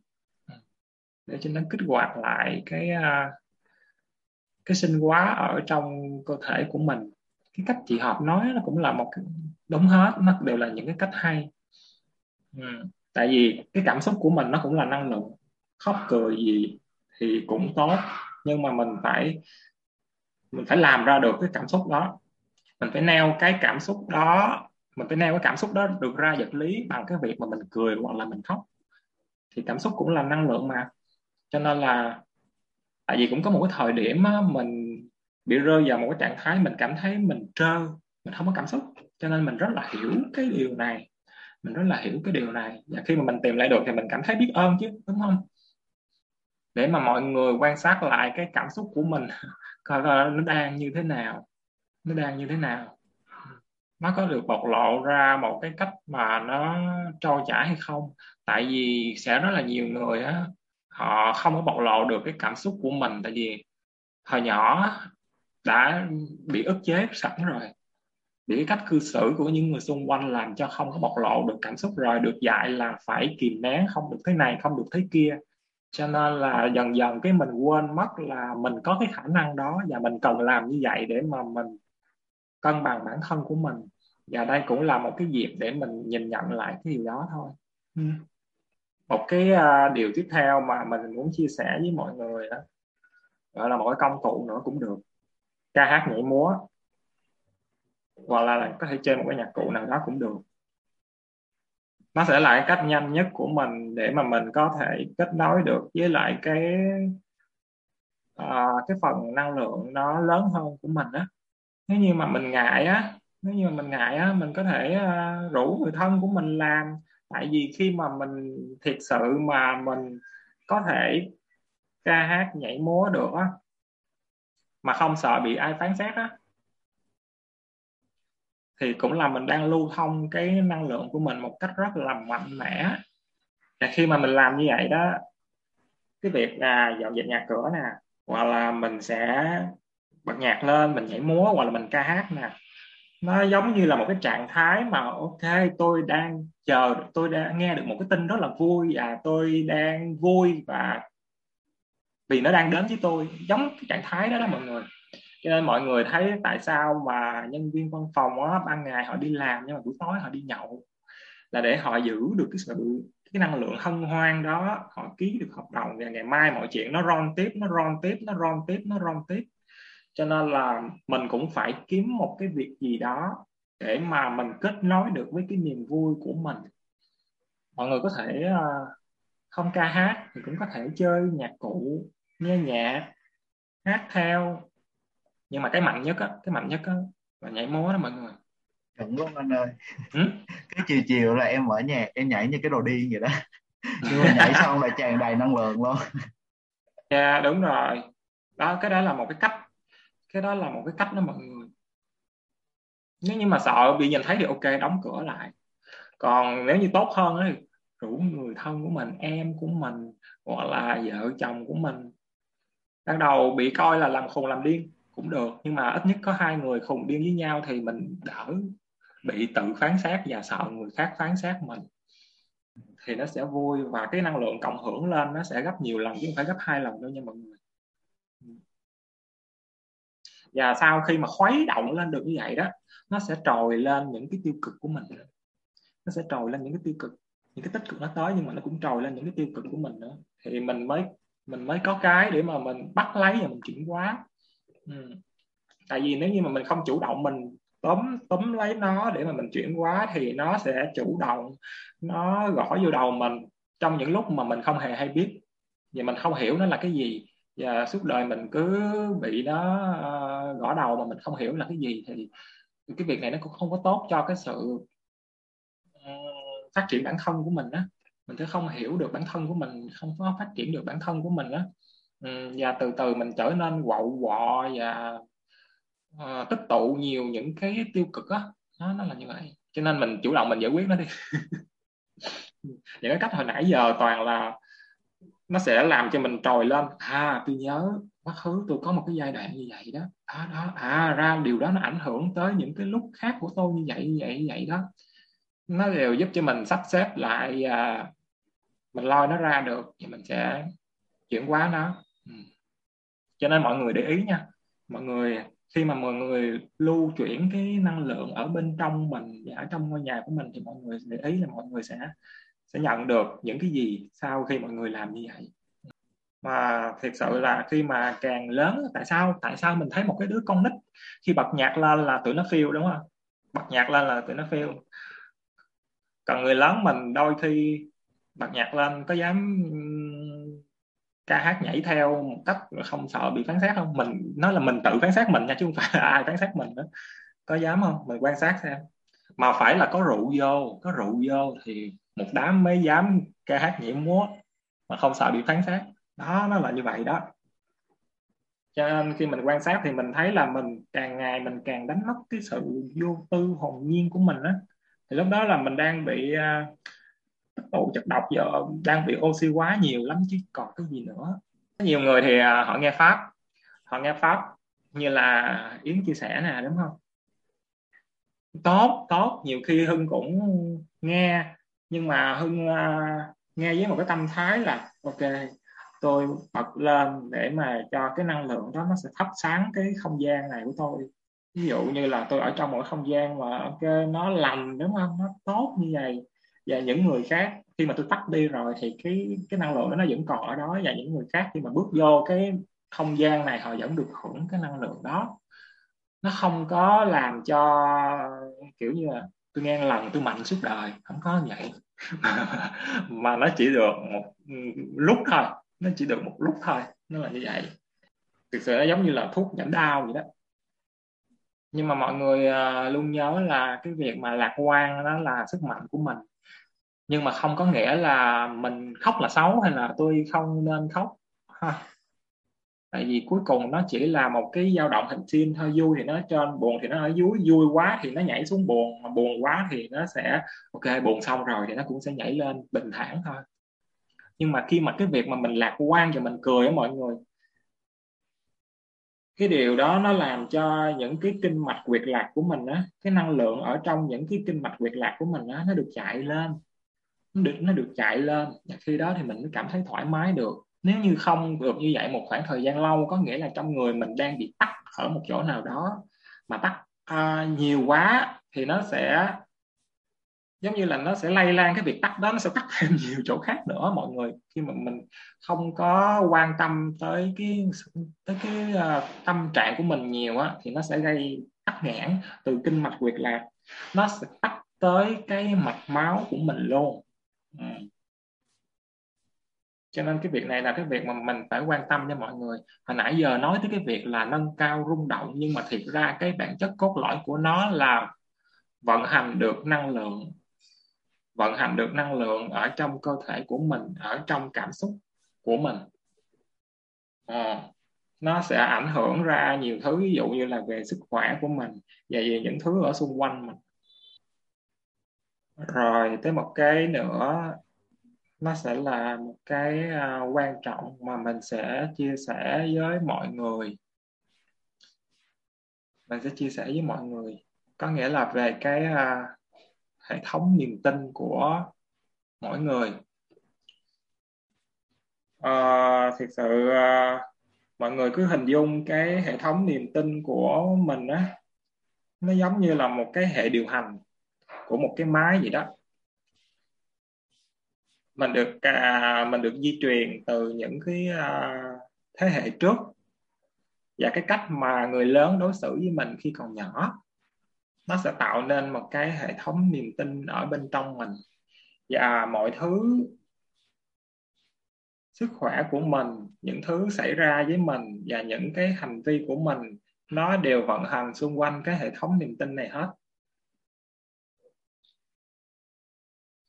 Để cho nó kích hoạt lại cái à, cái sinh hóa ở trong cơ thể của mình. Cái cách chị hợp nói nó cũng là một đúng hết, nó đều là những cái cách hay. Ừ. tại vì cái cảm xúc của mình nó cũng là năng lượng. Khóc, cười gì thì cũng tốt, nhưng mà mình phải mình phải làm ra được cái cảm xúc đó. Mình phải neo cái cảm xúc đó, mình phải neo cái cảm xúc đó được ra vật lý bằng cái việc mà mình cười hoặc là mình khóc. Thì cảm xúc cũng là năng lượng mà. Cho nên là tại vì cũng có một cái thời điểm á, mình bị rơi vào một cái trạng thái mình cảm thấy mình trơ mình không có cảm xúc. Cho nên mình rất là hiểu cái điều này. Mình rất là hiểu cái điều này. Và khi mà mình tìm lại được thì mình cảm thấy biết ơn chứ đúng không? Để mà mọi người quan sát lại cái cảm xúc của mình coi coi nó đang như thế nào. Nó đang như thế nào. Nó có được bộc lộ ra một cái cách mà nó trôi chảy hay không? Tại vì sẽ rất là nhiều người á họ không có bộc lộ được cái cảm xúc của mình, tại vì hồi nhỏ đã bị ức chế sẵn rồi. Bị cái cách cư xử của những người xung quanh làm cho không có bộc lộ được cảm xúc rồi, được dạy là phải kìm nén, không được thế này, không được thế kia. Cho nên là dần dần cái mình quên mất là mình có cái khả năng đó và mình cần làm như vậy để mà mình cân bằng bản thân của mình. Và đây cũng là một cái dịp để mình nhìn nhận lại cái điều đó thôi. Ừ một cái uh, điều tiếp theo mà mình muốn chia sẻ với mọi người đó gọi là một cái công cụ nữa cũng được. Ca hát nhảy múa. Hoặc là có thể chơi một cái nhạc cụ nào đó cũng được. Nó sẽ là cái cách nhanh nhất của mình để mà mình có thể kết nối được với lại cái uh, cái phần năng lượng nó lớn hơn của mình á. Nếu như mà mình ngại á nếu như mà mình ngại á mình có thể uh, rủ người thân của mình làm tại vì khi mà mình, thiệt sự mà mình có thể ca hát, nhảy múa được á, mà không sợ bị ai phán xét á, thì cũng là mình đang lưu thông cái năng lượng của mình một cách rất là mạnh mẽ. Và khi mà mình làm như vậy đó, cái việc là dọn dẹp nhà cửa nè, hoặc là mình sẽ bật nhạc lên, mình nhảy múa, hoặc là mình ca hát nè nó giống như là một cái trạng thái mà, ok, tôi đang chờ, tôi đang nghe được một cái tin rất là vui và tôi đang vui và vì nó đang đến với tôi, giống cái trạng thái đó đó mọi người. Cho nên mọi người thấy tại sao mà nhân viên văn phòng á, ban ngày họ đi làm nhưng mà buổi tối họ đi nhậu là để họ giữ được cái sự, cái năng lượng hân hoan đó, họ ký được hợp đồng và ngày mai mọi chuyện nó ron tiếp, nó ron tiếp, nó ron tiếp, nó ron tiếp cho nên là mình cũng phải kiếm một cái việc gì đó để mà mình kết nối được với cái niềm vui của mình. Mọi người có thể uh, không ca hát thì cũng có thể chơi nhạc cụ nghe nhạc hát theo. Nhưng mà cái mạnh nhất á cái mạnh nhất á là nhảy múa đó mọi người. Chuẩn luôn anh ơi. Ừ? cái chiều chiều là em ở nhà em nhảy như cái đồ điên vậy đó. Nhưng mà nhảy xong là tràn đầy năng lượng luôn. Dạ yeah, đúng rồi. Đó cái đó là một cái cách cái đó là một cái cách đó mọi người. Nếu như mà sợ bị nhìn thấy thì ok, đóng cửa lại. Còn nếu như tốt hơn thì rủ người thân của mình, em của mình, hoặc là vợ chồng của mình. Ban đầu bị coi là làm khùng làm điên cũng được, nhưng mà ít nhất có hai người khùng điên với nhau thì mình đỡ bị tự phán xét và sợ người khác phán xét mình. Thì nó sẽ vui và cái năng lượng cộng hưởng lên nó sẽ gấp nhiều lần chứ không phải gấp hai lần đâu nha mọi người và sau khi mà khuấy động lên được như vậy đó, nó sẽ trồi lên những cái tiêu cực của mình nó sẽ trồi lên những cái tiêu cực, những cái tích cực nó tới, nhưng mà nó cũng trồi lên những cái tiêu cực của mình nữa. Thì mình mới mình mới có cái để mà mình bắt lấy và mình chuyển hóa. Ừ. tại vì nếu như mà mình không chủ động mình tóm tóm lấy nó để mà mình chuyển hóa thì nó sẽ chủ động, nó gõ vô đầu mình trong những lúc mà mình không hề hay biết. Và mình không hiểu nó là cái gì và suốt đời mình cứ bị nó uh, gõ đầu mà mình không hiểu là cái gì thì cái việc này nó cũng không có tốt cho cái sự uh, phát triển bản thân của mình đó mình sẽ không hiểu được bản thân của mình không có phát triển được bản thân của mình đó um, ừ, và từ từ mình trở nên quậu quọ và uh, tích tụ nhiều những cái tiêu cực á. Nó nó là như vậy. Cho nên mình chủ động mình giải quyết nó đi. Những cái cách hồi nãy giờ toàn là nó sẽ làm cho mình trồi lên. À tôi nhớ quá khứ tôi có một cái giai đoạn như vậy đó. À, đó à ra điều đó nó ảnh hưởng tới những cái lúc khác của tôi như vậy như vậy như vậy đó. Nó đều giúp cho mình sắp xếp lại à, mình lôi nó ra được thì mình sẽ chuyển hóa nó. Ừ. cho nên mọi người để ý nha. Mọi người khi mà mọi người lưu chuyển cái năng lượng ở bên trong mình và ở trong ngôi nhà của mình thì mọi người để ý là mọi người sẽ sẽ nhận được những cái gì sau khi mọi người làm như vậy. Mà thật sự là khi mà càng lớn, tại sao? Tại sao mình thấy một cái đứa con nít khi bật nhạc lên là tụi nó phiêu đúng không? Bật nhạc lên là tụi nó phiêu còn người lớn mình đôi khi bật nhạc lên có dám, ca hát nhảy theo một cách không sợ bị phán xét không? Mình, nói là mình tự phán xét mình nha, chứ không phải là ai phán xét mình đó có dám không? Mình quan sát xem. Mà phải là có rượu vô, có rượu vô thì một đám mới dám ca hát nhảy múa mà không sợ bị phán xét. Đó nó là như vậy đó. Cho nên khi mình quan sát thì mình thấy là mình càng ngày mình càng đánh mất cái sự vô tư hồn nhiên của mình á. Thì lúc đó là mình đang bị à, uh, tụ chất độc giờ đang bị oxy quá nhiều lắm chứ còn cái gì nữa. Nhiều người thì uh, họ nghe pháp. Họ nghe pháp như là yến chia sẻ nè đúng không? Tốt tốt. Nhiều khi hưng cũng nghe nhưng mà hưng uh, nghe với một cái tâm thái là ok tôi bật lên để mà cho cái năng lượng đó nó sẽ thắp sáng cái không gian này của tôi. Ví dụ như là tôi ở trong một không gian mà ok nó lành đúng không? Nó tốt như vậy. Và những người khác khi mà tôi tắt đi rồi thì cái cái năng lượng đó nó vẫn còn ở đó. Và những người khác khi mà bước vô cái không gian này họ vẫn được hưởng cái năng lượng đó. Nó không có làm cho kiểu như là tôi nghe lần tôi mạnh suốt đời. Không có như vậy. mà nó chỉ được một, lúc thôi. Nó chỉ được một lúc thôi. Nó là như vậy. Thực sự nó giống như là thuốc giảm đau vậy đó. Nhưng mà mọi người à, luôn nhớ là cái việc mà lạc quan đó là sức mạnh của mình. Nhưng mà không có nghĩa là mình khóc là xấu hay là tôi không nên khóc. Ha tại vì cuối cùng nó chỉ là một cái dao động hình sin thôi, vui thì nó trên, buồn thì nó ở dưới, vui quá thì nó nhảy xuống buồn, mà buồn quá thì nó sẽ, ok, buồn xong rồi thì nó cũng sẽ nhảy lên bình thản thôi. Nhưng mà khi mà cái việc mà mình lạc quan và mình cười với mọi người, cái điều đó nó làm cho những cái kinh mạch quyệt lạc của mình á, cái năng lượng ở trong những cái kinh mạch quyệt lạc của mình á, nó được chạy lên, nó được nó được chạy lên. Và khi đó thì mình mới cảm thấy thoải mái được nếu như không được như vậy một khoảng thời gian lâu có nghĩa là trong người mình đang bị tắc ở một chỗ nào đó mà tắc uh, nhiều quá thì nó sẽ giống như là nó sẽ lây lan cái việc tắt đó nó sẽ tắt thêm nhiều chỗ khác nữa mọi người. Khi mà mình không có quan tâm tới cái tới cái uh, tâm trạng của mình nhiều á thì nó sẽ gây tắc nghẽn từ kinh mạch quyệt lạc. Nó sẽ tắt tới cái mạch máu của mình luôn. Ừ cho nên cái việc này là cái việc mà mình phải quan tâm cho mọi người. Hồi nãy giờ nói tới cái việc là nâng cao rung động nhưng mà thiệt ra cái bản chất cốt lõi của nó là vận hành được năng lượng vận hành được năng lượng ở trong cơ thể của mình ở trong cảm xúc của mình. À, nó sẽ ảnh hưởng ra nhiều thứ ví dụ như là về sức khỏe của mình và về những thứ ở xung quanh mình. Rồi tới một cái nữa nó sẽ là một cái uh, quan trọng mà mình sẽ chia sẻ với mọi người. Mình sẽ chia sẻ với mọi người. Có nghĩa là về cái uh, hệ thống niềm tin của mỗi người. Ờ, à, thực sự uh, mọi người cứ hình dung cái hệ thống niềm tin của mình á nó giống như là một cái hệ điều hành của một cái máy vậy đó mình được à, mình được di truyền từ những cái à, thế hệ trước. Và cái cách mà người lớn đối xử với mình khi còn nhỏ nó sẽ tạo nên một cái hệ thống niềm tin ở bên trong mình. Và mọi thứ sức khỏe của mình những thứ xảy ra với mình và những cái hành vi của mình nó đều vận hành xung quanh cái hệ thống niềm tin này hết.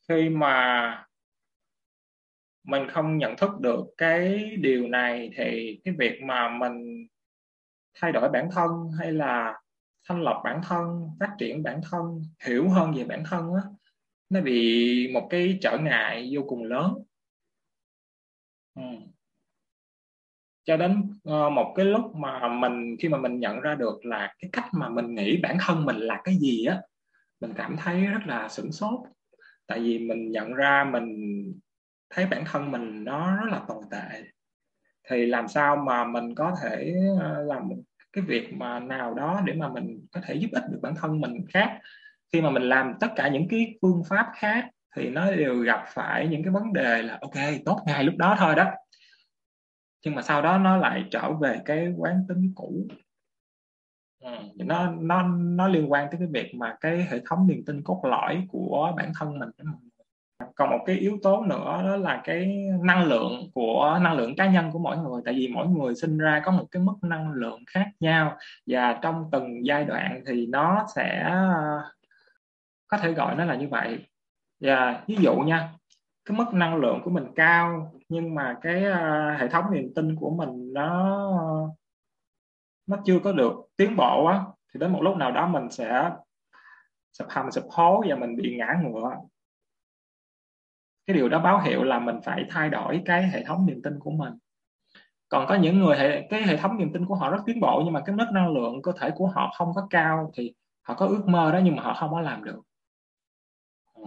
Khi mà mình không nhận thức được cái điều này thì cái việc mà mình thay đổi bản thân hay là thanh lọc bản thân phát triển bản thân hiểu hơn về bản thân á nó bị một cái trở ngại vô cùng lớn ừ. cho đến uh, một cái lúc mà mình khi mà mình nhận ra được là cái cách mà mình nghĩ bản thân mình là cái gì á mình cảm thấy rất là sửng sốt tại vì mình nhận ra mình thấy bản thân mình nó rất là tồi tệ thì làm sao mà mình có thể ờ, làm cái việc mà nào đó để mà mình có thể giúp ích được bản thân mình khác? Khi mà mình làm tất cả những cái phương pháp khác thì nó đều gặp phải những cái vấn đề là ok tốt ngay lúc đó thôi đó. Nhưng mà sau đó nó lại trở về cái quán tính cũ. Ừ, nó nó nó liên quan tới cái việc mà cái hệ thống niềm tin cốt lõi của bản thân mình còn một cái yếu tố nữa đó là cái năng lượng của năng lượng cá nhân của mỗi người. Tại vì mỗi người sinh ra có một cái mức năng lượng khác nhau. Và trong từng giai đoạn thì nó sẽ có thể gọi nó là như vậy. Và ví dụ nha cái mức năng lượng của mình cao nhưng mà cái uh, hệ thống niềm tin của mình nó nó chưa có được tiến bộ á thì đến một lúc nào đó mình sẽ sập hầm sập hố và mình bị ngã ngựa cái điều đó báo hiệu là mình phải thay đổi cái hệ thống niềm tin của mình. Còn có những người hệ cái hệ thống niềm tin của họ rất tiến bộ nhưng mà cái mức năng lượng cơ thể của họ không có cao thì họ có ước mơ đó nhưng mà họ không có làm được. Ừ.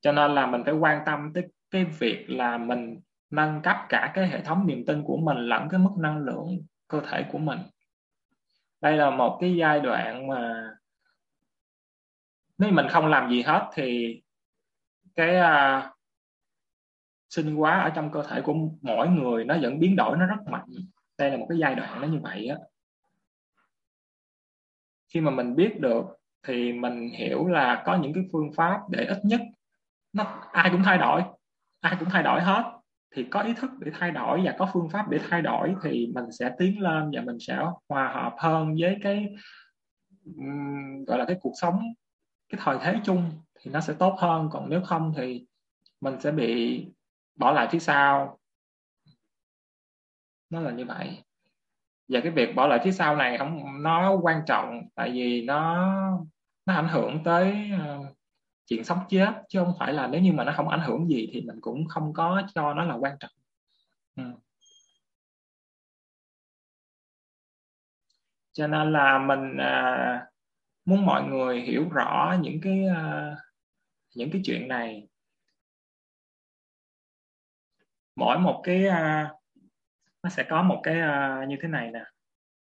Cho nên là mình phải quan tâm tới cái việc là mình nâng cấp cả cái hệ thống niềm tin của mình lẫn cái mức năng lượng cơ thể của mình. Đây là một cái giai đoạn mà nếu mình không làm gì hết thì cái uh, sinh hóa ở trong cơ thể của mỗi người nó vẫn biến đổi nó rất mạnh. Đây là một cái giai đoạn nó như vậy á. Khi mà mình biết được thì mình hiểu là có những cái phương pháp để ít nhất nó ai cũng thay đổi ai cũng thay đổi hết. Thì có ý thức để thay đổi và có phương pháp để thay đổi thì mình sẽ tiến lên và mình sẽ hòa hợp hơn với cái um, gọi là cái cuộc sống cái thời thế chung thì nó sẽ tốt hơn. Còn nếu không thì mình sẽ bị bỏ lại phía sau. Nó là như vậy. Và cái việc bỏ lại phía sau này không nó quan trọng tại vì nó nó ảnh hưởng tới uh, chuyện sống chết chứ không phải là nếu như mà nó không ảnh hưởng gì thì mình cũng không có cho nó là quan trọng. Ừ. cho nên là mình à, muốn mọi người hiểu rõ những cái à, những cái chuyện này. Mỗi một cái à, nó sẽ có một cái à, như thế này nè.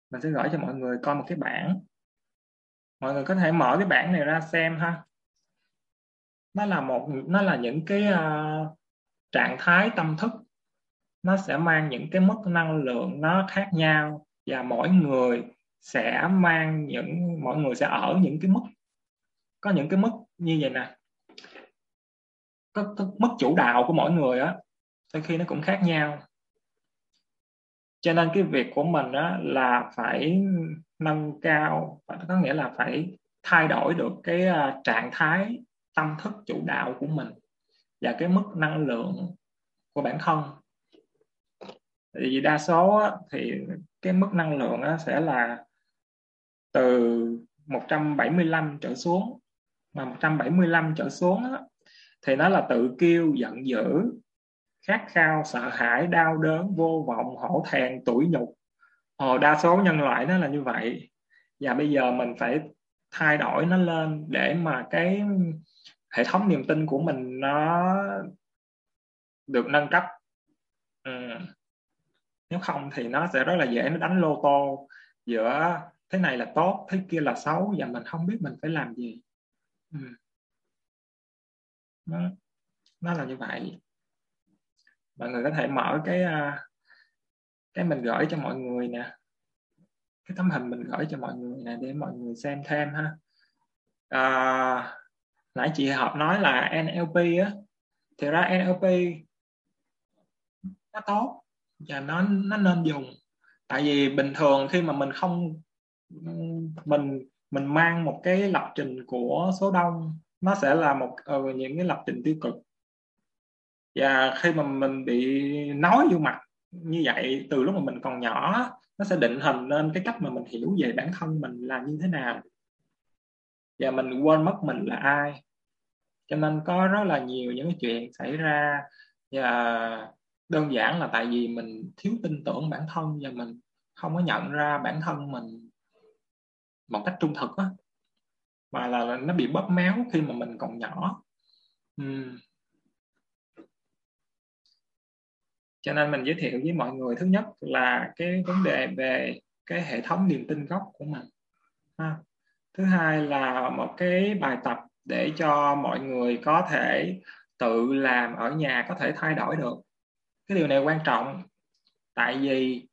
Mình sẽ gửi cho mọi người coi một cái bảng. Mọi người có thể mở cái bảng này ra xem ha. Nó là một nó là những cái uh, trạng thái tâm thức. Nó sẽ mang những cái mức năng lượng nó khác nhau và mỗi người sẽ mang những mọi người sẽ ở những cái mức có những cái mức như vậy nè. Có, có mức chủ đạo của mỗi người á đôi khi nó cũng khác nhau. Cho nên cái việc của mình đó là phải nâng cao có nghĩa là phải thay đổi được cái à, trạng thái tâm thức chủ đạo của mình và cái mức năng lượng của bản thân. Vì đa số á, thì cái mức năng lượng á, sẽ là từ 175 trở xuống. Mà 175 trở xuống á, thì nó là tự kiêu giận dữ khát khao sợ hãi đau đớn vô vọng hổ thẹn tủi nhục. Ờ, đa số nhân loại nó là như vậy. Và bây giờ mình phải thay đổi nó lên để mà cái hệ thống niềm tin của mình nó được nâng cấp. Ừ. nếu không thì nó sẽ rất là dễ nó đánh lô tô giữa thế này là tốt thế kia là xấu và mình không biết mình phải làm gì. Ừ. nó, nó là như vậy mọi người có thể mở cái à, cái mình gửi cho mọi người nè. Cái tấm hình mình gửi cho mọi người nè để mọi người xem thêm ha. À, nãy chị hợp nói là NLP á. Thì ra NLP nó tốt và nó nó nên dùng. Tại vì bình thường khi mà mình không mình mình mang một cái lập trình của số đông nó sẽ là một uh, những cái lập trình tiêu cực và khi mà mình bị nói vô mặt như vậy, từ lúc mà mình còn nhỏ nó sẽ định hình nên cái cách mà mình hiểu về bản thân mình là như thế nào. Và mình quên mất mình là ai. Cho nên có rất là nhiều những cái chuyện xảy ra. Và đơn giản là tại vì mình thiếu tin tưởng bản thân và mình không có nhận ra bản thân mình một cách trung thực á. Mà là nó bị bóp méo khi mà mình còn nhỏ. Uhm. Cho nên mình giới thiệu với mọi người, thứ nhất là cái vấn đề về cái hệ thống niềm tin gốc của mình, ha. thứ hai là một cái bài tập để cho mọi người có thể tự làm ở nhà có thể thay đổi được cái điều này quan trọng, tại vì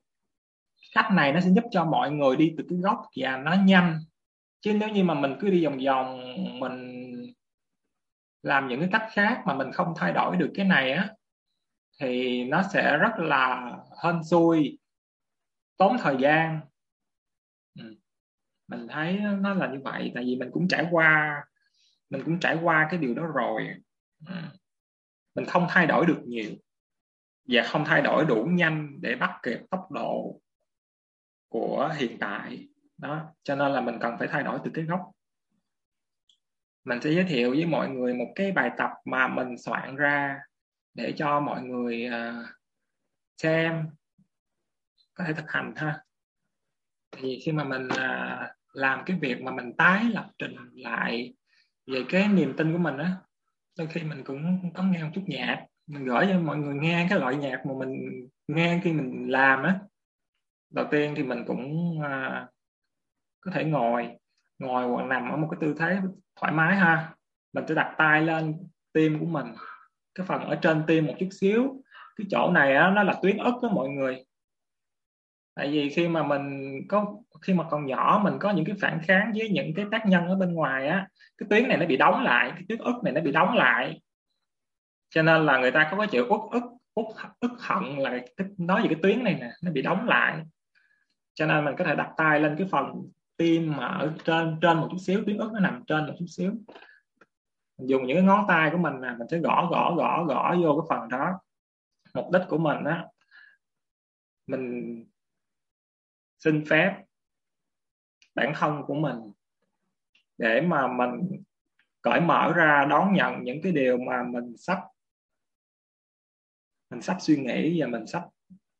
cách này nó sẽ giúp cho mọi người đi từ cái gốc và nó nhanh chứ nếu như mà mình cứ đi vòng vòng, mình làm những cái cách khác mà mình không thay đổi được cái này á thì nó sẽ rất là hên xui, tốn thời gian ừ. mình thấy nó là như vậy, tại vì mình cũng trải qua, mình cũng trải qua cái điều đó rồi ừ. mình không thay đổi được nhiều và không thay đổi đủ nhanh để bắt kịp tốc độ của hiện tại đó, cho nên là mình cần phải thay đổi từ cái gốc mình sẽ giới thiệu với mọi người một cái bài tập mà mình soạn ra để cho mọi người uh, xem có thể thực hành ha. Thì khi mà mình uh, làm cái việc mà mình tái lập trình lại về cái niềm tin của mình á đôi khi mình cũng có nghe một chút nhạc. Mình gửi cho mọi người nghe cái loại nhạc mà mình nghe khi mình làm á. Đầu tiên thì mình cũng uh, có thể ngồi ngồi hoặc nằm ở một cái tư thế thoải mái ha. Mình sẽ đặt tay lên tim của mình cái phần ở trên tim một chút xíu. Cái chỗ này á, nó là tuyến ức đó mọi người. Tại vì khi mà mình có khi mà còn nhỏ mình có những cái phản kháng với những cái tác nhân ở bên ngoài á cái tuyến này nó bị đóng lại cái tuyến ức này nó bị đóng lại. Cho nên là người ta có cái chữ uất ức uất ức hận là cái, nói về cái tuyến này nè nó bị đóng lại. Cho nên mình có thể đặt tay lên cái phần tim mà ở trên trên một chút xíu tuyến ức nó nằm trên một chút xíu mình dùng những cái ngón tay của mình nè, mình sẽ gõ gõ gõ gõ vô cái phần đó. Mục đích của mình á, mình xin phép bản thân của mình để mà mình cởi mở ra đón nhận những cái điều mà mình sắp mình sắp suy nghĩ và mình sắp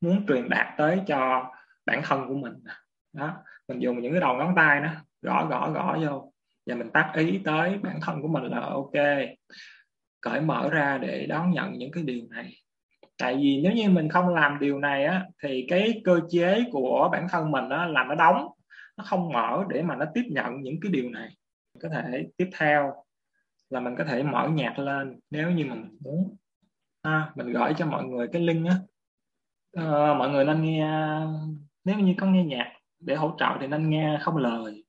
muốn truyền đạt tới cho bản thân của mình. Đó, mình dùng những cái đầu ngón tay đó, gõ gõ gõ vô và mình tác ý tới bản thân của mình là ok cởi mở ra để đón nhận những cái điều này. Tại vì nếu như mình không làm điều này á thì cái cơ chế của bản thân mình á là nó đóng nó không mở để mà nó tiếp nhận những cái điều này. Có thể tiếp theo là mình có thể mở nhạc lên. Nếu như mình muốn à, mình gửi cho mọi người cái link á. À, mọi người nên nghe nếu như có nghe nhạc để hỗ trợ thì nên nghe không lời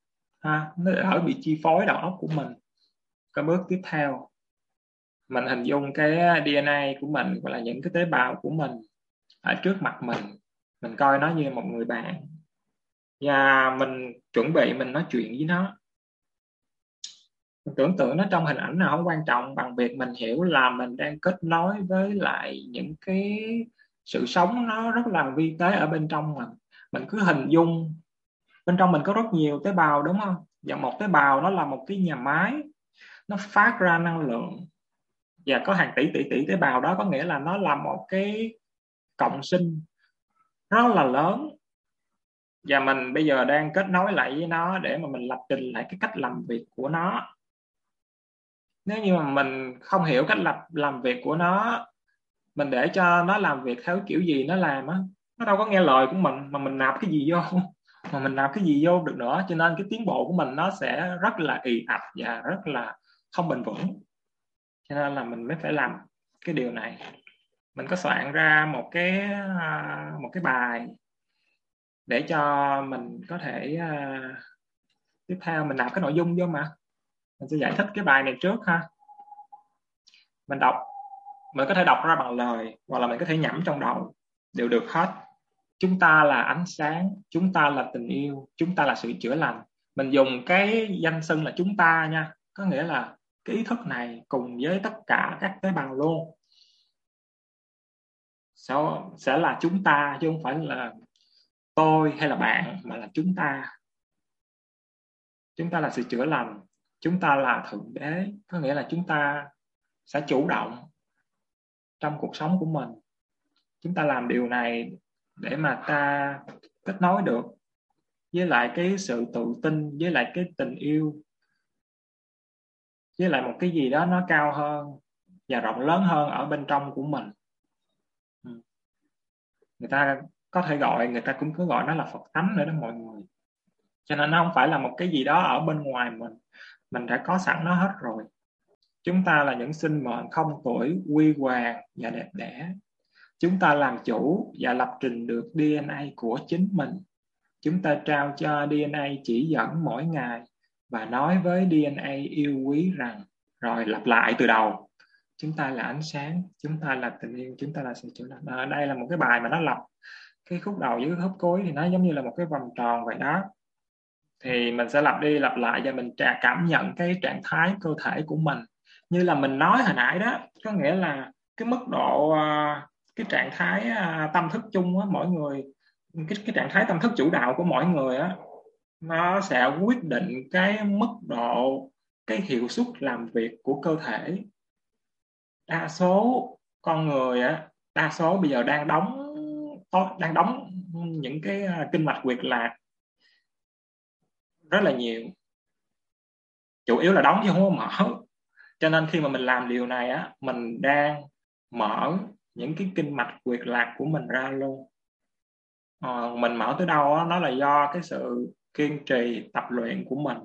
ha, nó ở bị chi phối đầu óc của mình. Cái bước tiếp theo, mình hình dung cái DNA của mình, gọi là những cái tế bào của mình ở trước mặt mình mình coi nó như một người bạn. Và mình chuẩn bị mình nói chuyện với nó. Mình tưởng tượng nó trong hình ảnh nào không quan trọng, bằng việc mình hiểu là mình đang kết nối với lại những cái sự sống nó rất là vi tế ở bên trong mình. Mình cứ hình dung bên trong mình có rất nhiều tế bào, đúng không? Và một tế bào nó là một cái nhà máy, nó phát ra năng lượng. Và có hàng tỷ tỷ tỷ tế bào đó có nghĩa là nó là một cái cộng sinh rất là lớn. Và mình bây giờ đang kết nối lại với nó để mà mình lập trình lại cái cách làm việc của nó. Nếu như mà mình không hiểu cách lập, làm việc của nó, mình để cho nó làm việc theo kiểu gì nó làm á, nó đâu có nghe lời của mình mà mình nạp cái gì vô mà mình làm cái gì vô được nữa cho nên cái tiến bộ của mình nó sẽ rất là ì ạch và rất là không bền vững. Cho nên là mình mới phải làm cái điều này. Mình có soạn ra một cái à, một cái bài để cho mình có thể uh, tiếp theo mình làm cái nội dung vô mà. Mình sẽ giải thích cái bài này trước ha. Mình đọc mình có thể đọc ra bằng lời hoặc là mình có thể nhẩm trong đầu. Đều được hết chúng ta là ánh sáng chúng ta là tình yêu chúng ta là sự chữa lành. Mình dùng cái danh xưng là chúng ta nha. Có nghĩa là cái ý thức này cùng với tất cả các tế bào luôn. Sẽ, sẽ là chúng ta chứ không phải là tôi hay là bạn mà là chúng ta. Chúng ta là sự chữa lành chúng ta là thượng đế. Có nghĩa là chúng ta sẽ chủ động trong cuộc sống của mình. Chúng ta làm điều này để mà ta kết nối được với lại cái sự tự tin, với lại cái tình yêu, với lại một cái gì đó nó cao hơn và rộng lớn hơn ở bên trong của mình. Ừ. Người ta có thể gọi, người ta cũng cứ gọi nó là Phật tánh nữa đó mọi người. Cho nên nó không phải là một cái gì đó ở bên ngoài mình. Mình đã có sẵn nó hết rồi. Chúng ta là những sinh mệnh không tuổi quy hoàng và đẹp đẽ chúng ta làm chủ và lập trình được DNA của chính mình. Chúng ta trao cho DNA chỉ dẫn mỗi ngày và nói với DNA yêu quý rằng rồi lặp lại từ đầu. Chúng ta là ánh sáng chúng ta là tình yêu chúng ta là sự chữa lành. À, đây là một cái bài mà nó lặp cái khúc đầu với khúc cuối thì nó giống như là một cái vòng tròn vậy đó. Thì mình sẽ lặp đi lặp lại và mình trả cảm nhận cái trạng thái cơ thể của mình. Như là mình nói hồi nãy đó có nghĩa là cái mức độ uh, cái trạng thái à, tâm thức chung á, mỗi người, cái cái trạng thái tâm thức chủ đạo của mỗi người á, nó sẽ quyết định cái mức độ, cái hiệu suất làm việc của cơ thể. Đa số con người á, đa số bây giờ đang đóng đang đóng những cái à, kinh mạch quyệt lạc rất là nhiều. Chủ yếu là đóng chứ không có mở. Cho nên khi mà mình làm điều này á, mình đang mở những cái kinh mạch quyệt lạc của mình ra luôn. À, mình mở tới đâu đó nó là do cái sự kiên trì tập luyện của mình.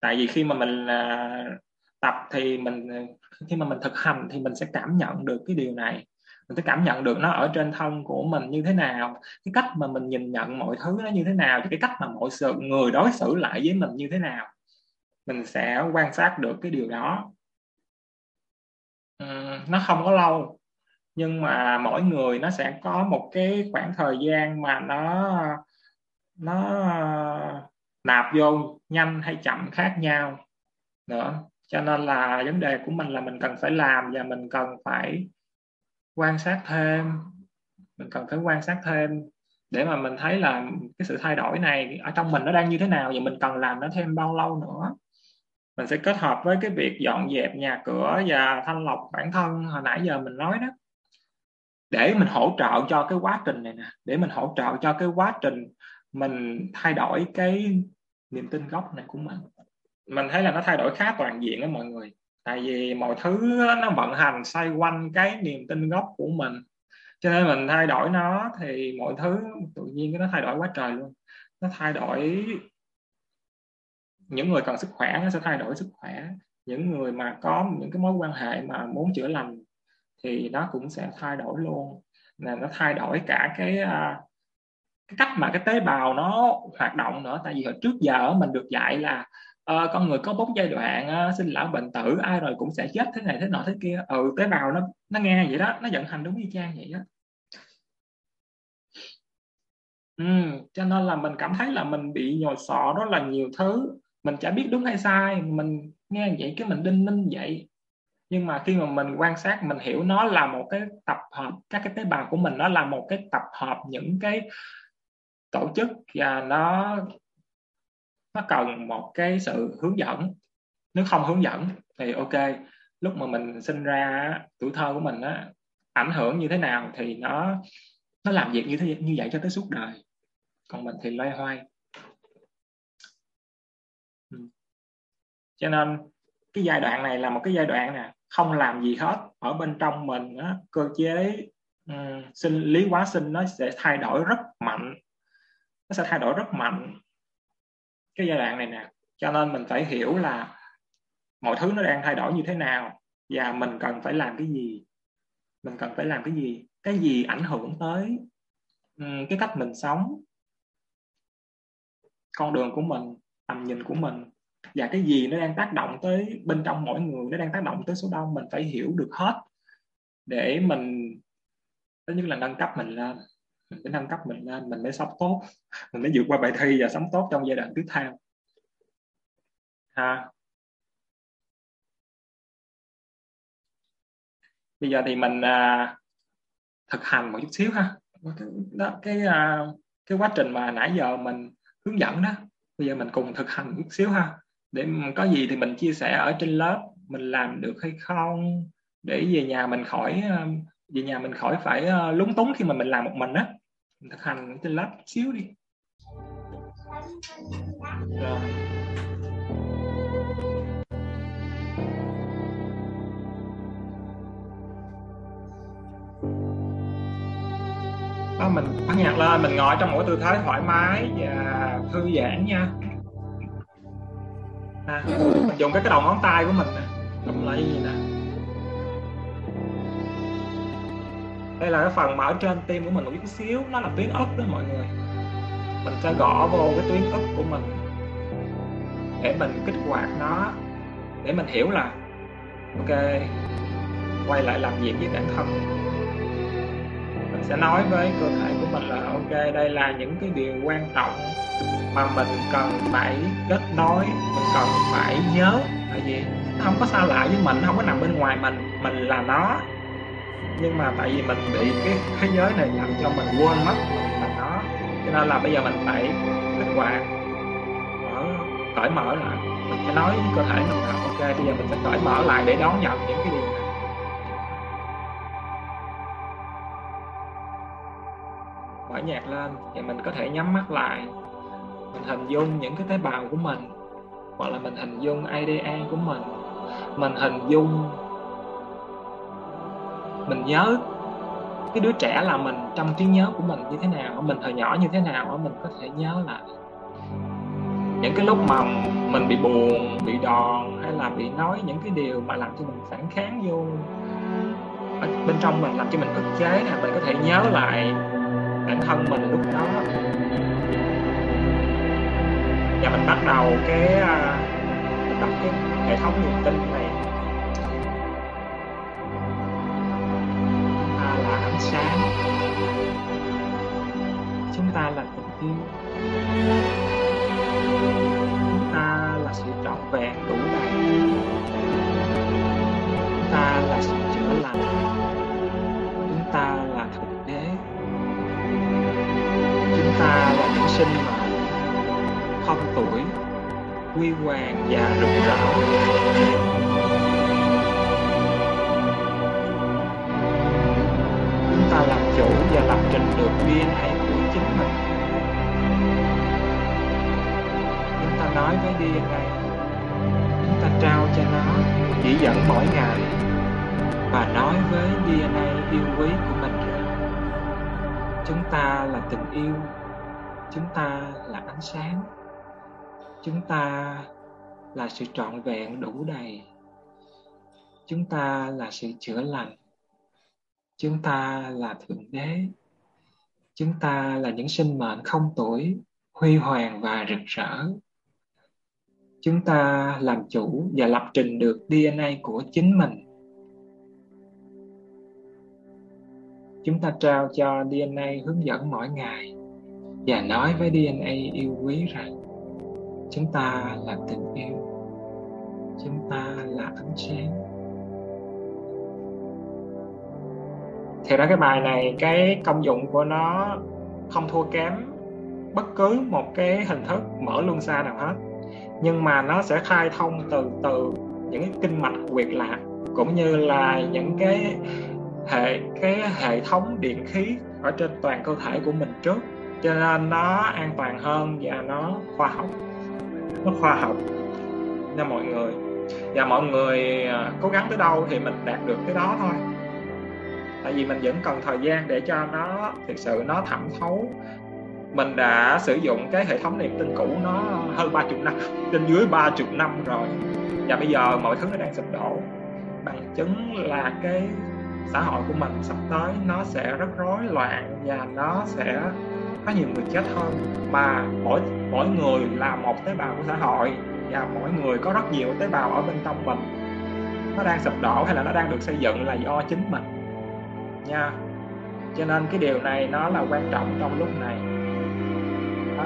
Tại vì khi mà mình à, tập thì mình khi mà mình thực hành thì mình sẽ cảm nhận được cái điều này. Mình sẽ cảm nhận được nó ở trên thân của mình như thế nào cái cách mà mình nhìn nhận mọi thứ nó như thế nào cái cách mà mọi sự người đối xử lại với mình như thế nào. Mình sẽ quan sát được cái điều đó. Ờ, nó không có lâu, nhưng mà mỗi người nó sẽ có một cái khoảng thời gian mà nó nó ờ, nạp vô nhanh hay chậm khác nhau. Nữa cho nên là vấn đề của mình là mình cần phải làm và mình cần phải quan sát thêm, mình cần phải quan sát thêm để mà mình thấy là cái sự thay đổi này ở trong mình nó đang như thế nào và mình cần làm nó thêm bao lâu nữa mình sẽ kết hợp với cái việc dọn dẹp nhà cửa và thanh lọc bản thân hồi nãy giờ mình nói đó. Để mình hỗ trợ cho cái quá trình này nè, để mình hỗ trợ cho cái quá trình mình thay đổi cái niềm tin gốc này của mình. Mình thấy là nó thay đổi khá toàn diện đó mọi người, tại vì mọi thứ nó vận hành xoay quanh cái niềm tin gốc của mình. Cho nên mình thay đổi nó thì mọi thứ tự nhiên nó thay đổi quá trời luôn. Nó thay đổi những người cần sức khỏe nó sẽ thay đổi sức khỏe. Những người mà có những cái mối quan hệ mà muốn chữa lành thì nó cũng sẽ thay đổi luôn. Là nó thay đổi cả cái à, cái cách mà cái tế bào nó hoạt động nữa. Tại vì hồi trước giờ mình được dạy là uh, con người có bốn giai đoạn uh, sinh lão bệnh tử ai rồi cũng sẽ chết thế này thế nọ thế kia. Ừ tế bào nó nó nghe vậy đó nó vận hành đúng như trang vậy đó. Ừ, cho nên là mình cảm thấy là mình bị nhồi sọ rất là nhiều thứ mình chả biết đúng hay sai, mình nghe vậy cái mình đinh ninh vậy. Nhưng mà khi mà mình quan sát, mình hiểu nó là một cái tập hợp, các cái tế bào của mình nó là một cái tập hợp những cái tổ chức và nó nó cần một cái sự hướng dẫn. Nếu không hướng dẫn thì ok, lúc mà mình sinh ra tuổi thơ của mình á, ảnh hưởng như thế nào thì nó nó làm việc như thế, như vậy cho tới suốt đời. Còn mình thì loay hoay. Cho nên cái giai đoạn này là một cái giai đoạn nè không làm gì hết ở bên trong mình đó, cơ chế um, sinh lý hóa sinh nó sẽ thay đổi rất mạnh. Nó sẽ thay đổi rất mạnh cái giai đoạn này nè. Cho nên mình phải hiểu là mọi thứ nó đang thay đổi như thế nào và mình cần phải làm cái gì. Mình cần phải làm cái gì? Cái gì ảnh hưởng tới um, cái cách mình sống? Con đường của mình tầm nhìn của mình và cái gì nó đang tác động tới bên trong mỗi người nó đang tác động tới số đông mình phải hiểu được hết để mình thứ nhất là nâng cấp mình lên. Mình phải nâng cấp mình lên mình mới sống tốt. Mình mới vượt qua bài thi và sống tốt trong giai đoạn tiếp theo. Ha. Bây giờ thì mình à, thực hành một chút xíu ha. Cái đó cái à, cái quá trình mà nãy giờ mình hướng dẫn đó bây giờ mình cùng thực hành một chút xíu ha để có gì thì mình chia sẻ ở trên lớp mình làm được hay không? Để về nhà mình khỏi ờ, về nhà mình khỏi phải ờ, lúng túng khi mà mình làm một mình á. Thực hành trên lớp xíu đi. Rồi. Đó, mình bắt nhạc lên mình ngồi trong mỗi tư thế thoải mái và thư giãn nha à, mình dùng cái cái đầu ngón tay của mình nè cầm lại gì nè. Đây là cái phần mà ở trên tim của mình một chút xíu nó là tuyến ức đó mọi người. Mình sẽ gõ vô cái tuyến ức của mình để mình kích hoạt nó để mình hiểu là ok quay lại làm việc với bản thân. Mình sẽ nói với cơ thể mình là, ok, đây là những cái điều quan trọng mà mình cần phải kết nối, mình cần phải nhớ. Tại vì nó không có xa lạ với mình, nó không có nằm bên ngoài mình mình là nó. Nhưng mà tại vì mình bị cái thế giới này làm cho mình quên mất mình là nó. Cho nên là bây giờ mình phải kích hoạt, mở, cởi mở lại. Mình phải nói với cơ thể mình là, ok, bây giờ mình sẽ cởi mở lại để đón nhận những cái điều mở nhạc lên thì mình có thể nhắm mắt lại. Mình hình dung những cái tế bào của mình, hoặc là mình hình dung ida của mình. Mình hình dung, mình nhớ cái đứa trẻ là mình trong trí nhớ của mình như thế nào, mình thời nhỏ như thế nào mình có thể nhớ lại. Những cái lúc mà mình bị buồn, bị đòn, hay là bị nói những cái điều mà làm cho mình phản kháng vô ở bên trong mình, làm cho mình ức chế là mình có thể nhớ lại bản thân mình lúc đó. Và mình bắt đầu cái à, mình đọc cái hệ thống niềm tin này. Chúng ta là ánh sáng. Chúng ta là tình yêu chúng ta là sự trọn vẹn, đủ đầy. Chúng ta là sự chữa lành. Chúng ta là ta là những sinh mạng không tuổi quy hoàng và rực rỡ. Chúng ta làm chủ và lập trình được DNA của chính mình. Chúng ta nói với DNA chúng ta trao cho nó, chỉ dẫn mỗi ngày. Và nói với DNA yêu quý của mình rằng, chúng ta là tình yêu chúng ta là ánh sáng. Chúng ta là sự trọn vẹn đủ đầy. Chúng ta là sự chữa lành. Chúng ta là thượng đế. Chúng ta là những sinh mệnh không tuổi, huy hoàng và rực rỡ. Chúng ta làm chủ và lập trình được dna của chính mình. Chúng ta trao cho dna hướng dẫn mỗi ngày và nói với dna yêu quý rằng, chúng ta là tình yêu. Chúng ta là ánh sáng. Thì ra cái bài này, cái công dụng của nó không thua kém bất cứ một cái hình thức mở luân xa nào hết. Nhưng mà nó sẽ khai thông từ từ những cái kinh mạch quyệt lạc cũng như là những cái hệ cái hệ thống điện khí ở trên toàn cơ thể của mình trước cho nên nó an toàn hơn và nó khoa học. Nó khoa học. Nha mọi người. Và mọi người à, cố gắng tới đâu thì mình đạt được cái đó thôi. Tại vì mình vẫn cần thời gian để cho nó, thực sự nó thẩm thấu. Mình đã sử dụng cái hệ thống niềm tin cũ nó hơn ba chục năm, trên dưới ba chục năm rồi. Và bây giờ mọi thứ nó đang sụp đổ. Bằng chứng là cái xã hội của mình sắp tới nó sẽ rất rối, loạn và nó sẽ có nhiều người chết hơn. Mà mỗi mỗi người là một tế bào của xã hội. Và mỗi người có rất nhiều tế bào ở bên trong mình. Nó đang sụp đổ hay là nó đang được xây dựng là do chính mình. Nha. Cho nên cái điều này nó là quan trọng trong lúc này. Đó.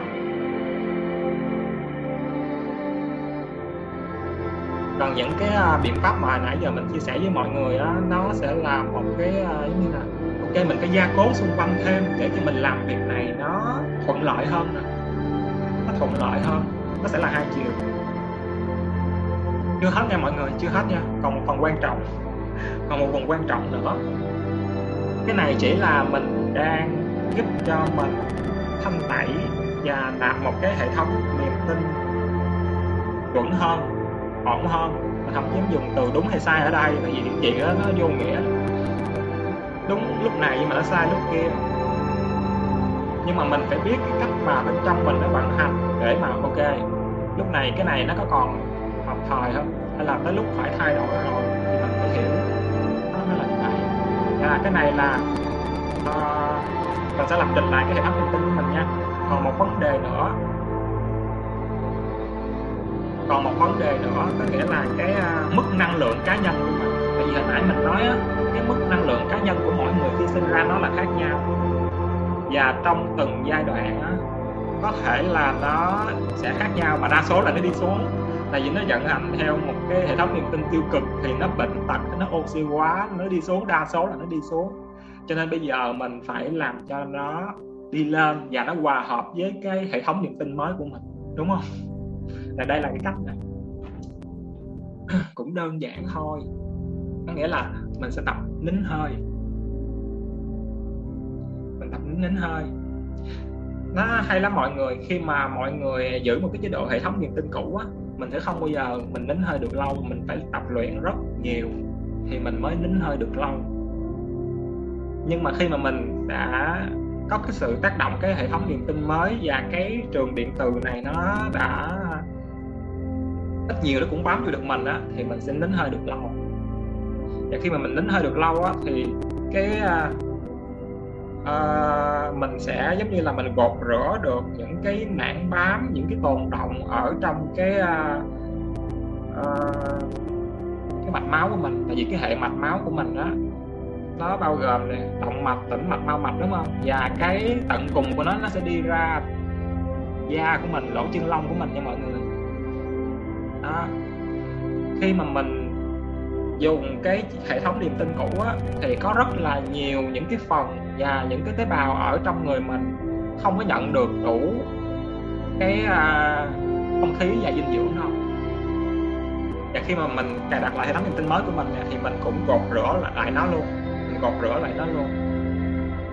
còn những cái uh, biện pháp mà nãy giờ mình chia sẻ với mọi người đó, nó sẽ là một cái uh, giống như là ok mình cái gia cố xung quanh thêm để cho mình làm việc này nó thuận lợi hơn nó thuận lợi hơn. Nó sẽ là hai chiều. Chưa hết nha mọi người, chưa hết nha. Còn một phần quan trọng. Còn một phần quan trọng nữa. Cái này chỉ là mình đang giúp cho mình thanh tẩy và tạo một cái hệ thống niềm tin chuẩn hơn, ổn hơn mình không dám dùng từ đúng hay sai ở đây tại vì những chuyện đó nó vô nghĩa đúng lúc này nhưng mà nó sai lúc kia. Nhưng mà mình phải biết cái cách mà bên trong mình nó vận hành để mà ok lúc này cái này nó có còn hợp thời không? Hay là tới lúc phải thay đổi rồi thì mình phải hiểu. Nó mới là như vậy à, cái này là uh, mình sẽ lập trình lại cái hệ thống thông tin của mình nha. Còn một vấn đề nữa. Còn một vấn đề nữa có nghĩa là cái uh, mức năng lượng cá nhân của mình. Tại vì hồi nãy mình nói á, cái mức năng lượng cá nhân của mỗi người khi sinh ra nó là khác nhau. Và trong từng giai đoạn đó, có thể là nó sẽ khác nhau và đa số là nó đi xuống. Tại vì nó vận hành theo một cái hệ thống niềm tin tiêu cực thì nó bệnh tật nó oxy hóa nó đi xuống đa số là nó đi xuống. Cho nên bây giờ mình phải làm cho nó đi lên và nó hòa hợp với cái hệ thống niềm tin mới của mình đúng không? Là đây là cái cách này. Cũng đơn giản thôi có nghĩa là mình sẽ tập nín hơi. Mình tập nín hơi. Nó hay lắm mọi người, khi mà mọi người giữ một cái chế độ hệ thống niềm tin cũ á, mình sẽ không bao giờ mình nín hơi được lâu, mình phải tập luyện rất nhiều thì mình mới nín hơi được lâu. Nhưng mà khi mà mình đã có cái sự tác động cái hệ thống niềm tin mới và cái trường điện từ này nó đã ít nhiều nó cũng bám vô được mình á, thì mình sẽ nín hơi được lâu và khi mà mình nín hơi được lâu á thì cái uh, mình sẽ giống như là mình gột rửa được những cái mảng bám những cái tồn động ở trong cái uh, uh, cái mạch máu của mình. Tại vì cái hệ mạch máu của mình á nó bao gồm này động mạch tĩnh mạch mau mạch đúng không? Và cái tận cùng của nó nó sẽ đi ra da của mình lỗ chân lông của mình nha mọi người. Đó. Khi mà mình dùng cái hệ thống niềm tin cũ á, thì có rất là nhiều những cái phần và những cái tế bào ở trong người mình không có nhận được đủ cái à, không khí và dinh dưỡng đâu và khi mà mình cài đặt lại hệ thống niềm tin mới của mình thì mình cũng gột rửa lại nó luôn mình gột rửa lại nó luôn.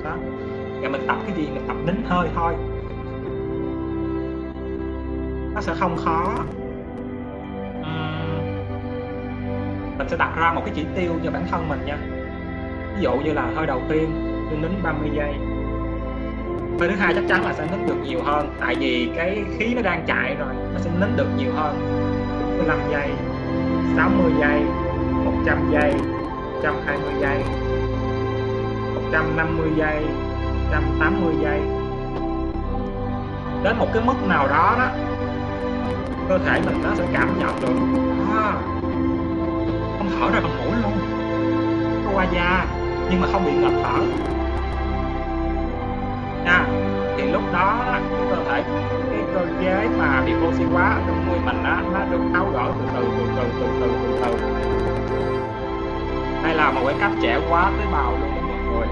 Đó. Và mình tập cái gì? Mình tập nín hơi thôi. Nó sẽ không khó. Mình sẽ đặt ra một cái chỉ tiêu cho bản thân mình nha. Ví dụ như là hơi đầu tiên tôi nín 30 giây. Hơi thứ hai chắc chắn là sẽ nín được nhiều hơn tại vì cái khí nó đang chạy rồi nó sẽ nín được nhiều hơn. 45 giây 60 giây 100 giây 120 giây 150 giây 180 giây. Đến một cái mức nào đó đó cơ thể mình nó sẽ cảm nhận được à, thở ra bằng mũi luôn. Nó qua da nhưng mà không bị ngập thở. Nha thì lúc đó cơ thể cái cơ chế mà bị oxy hóa ở trong người mình á nó được tháo gỡ từ từ từ từ từ từ từ từ. Đây là một cái cách trẻ quá tế bào luôn mọi người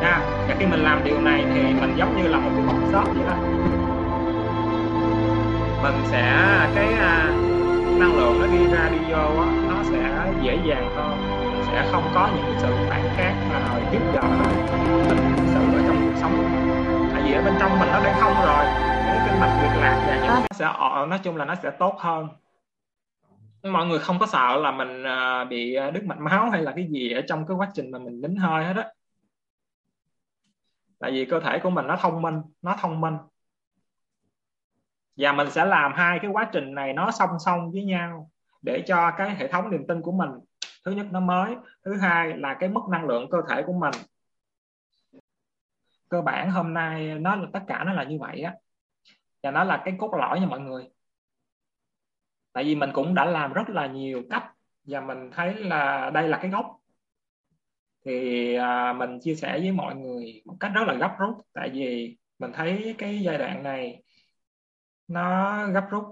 nha và khi mình làm điều này thì mình giống như là một cái bọc shop vậy đó. Mình sẽ cái uh, năng lượng nó đi ra, đi vô á, nó sẽ dễ dàng hơn. Mình sẽ không có những sự phản kháng mà giúp đỡ mình sự ở trong cuộc sống. Tại vì ở bên trong mình nó đang không rồi. Cái kinh mạch việc lạc và những nó sẽ nói chung là nó sẽ tốt hơn. Mọi người không có sợ là mình à, bị đứt mạch máu hay là cái gì ở trong cái quá trình mà mình nín hơi hết á. Tại vì cơ thể của mình nó thông minh, nó thông minh và mình sẽ làm hai cái quá trình này nó song song với nhau để cho cái hệ thống niềm tin của mình thứ nhất nó mới thứ hai là cái mức năng lượng cơ thể của mình. Cơ bản hôm nay nó là tất cả nó là như vậy á. Và nó là cái cốt lõi nha mọi người. Tại vì mình cũng đã làm rất là nhiều cách và mình thấy là đây là cái gốc. Thì à, mình chia sẻ với mọi người một cách rất là gấp rút. Tại vì mình thấy cái giai đoạn này nó gấp rút.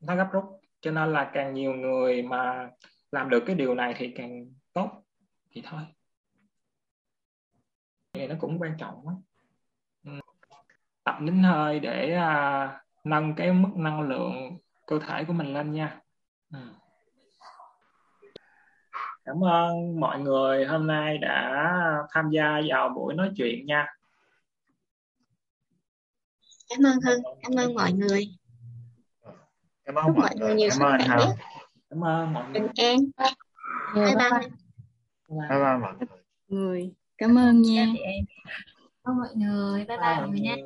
Nó gấp rút. Cho nên là càng nhiều người mà làm được cái điều này thì càng tốt. Thì thôi. Thì nó cũng quan trọng lắm. Ừ. Tập nín hơi để à, nâng cái mức năng lượng cơ thể của mình lên nha. Ừ. cảm ơn mọi người hôm nay đã tham gia vào buổi nói chuyện nha cảm ơn hưng cảm ơn mọi người. Cảm ơn mọi, người nhiều sức khỏe cảm ơn mọi người. Bình an. Bye bye bye. bye. Mọi người. Cảm ơn nha. Cảm ơn mọi người. Bye bye mọi người nha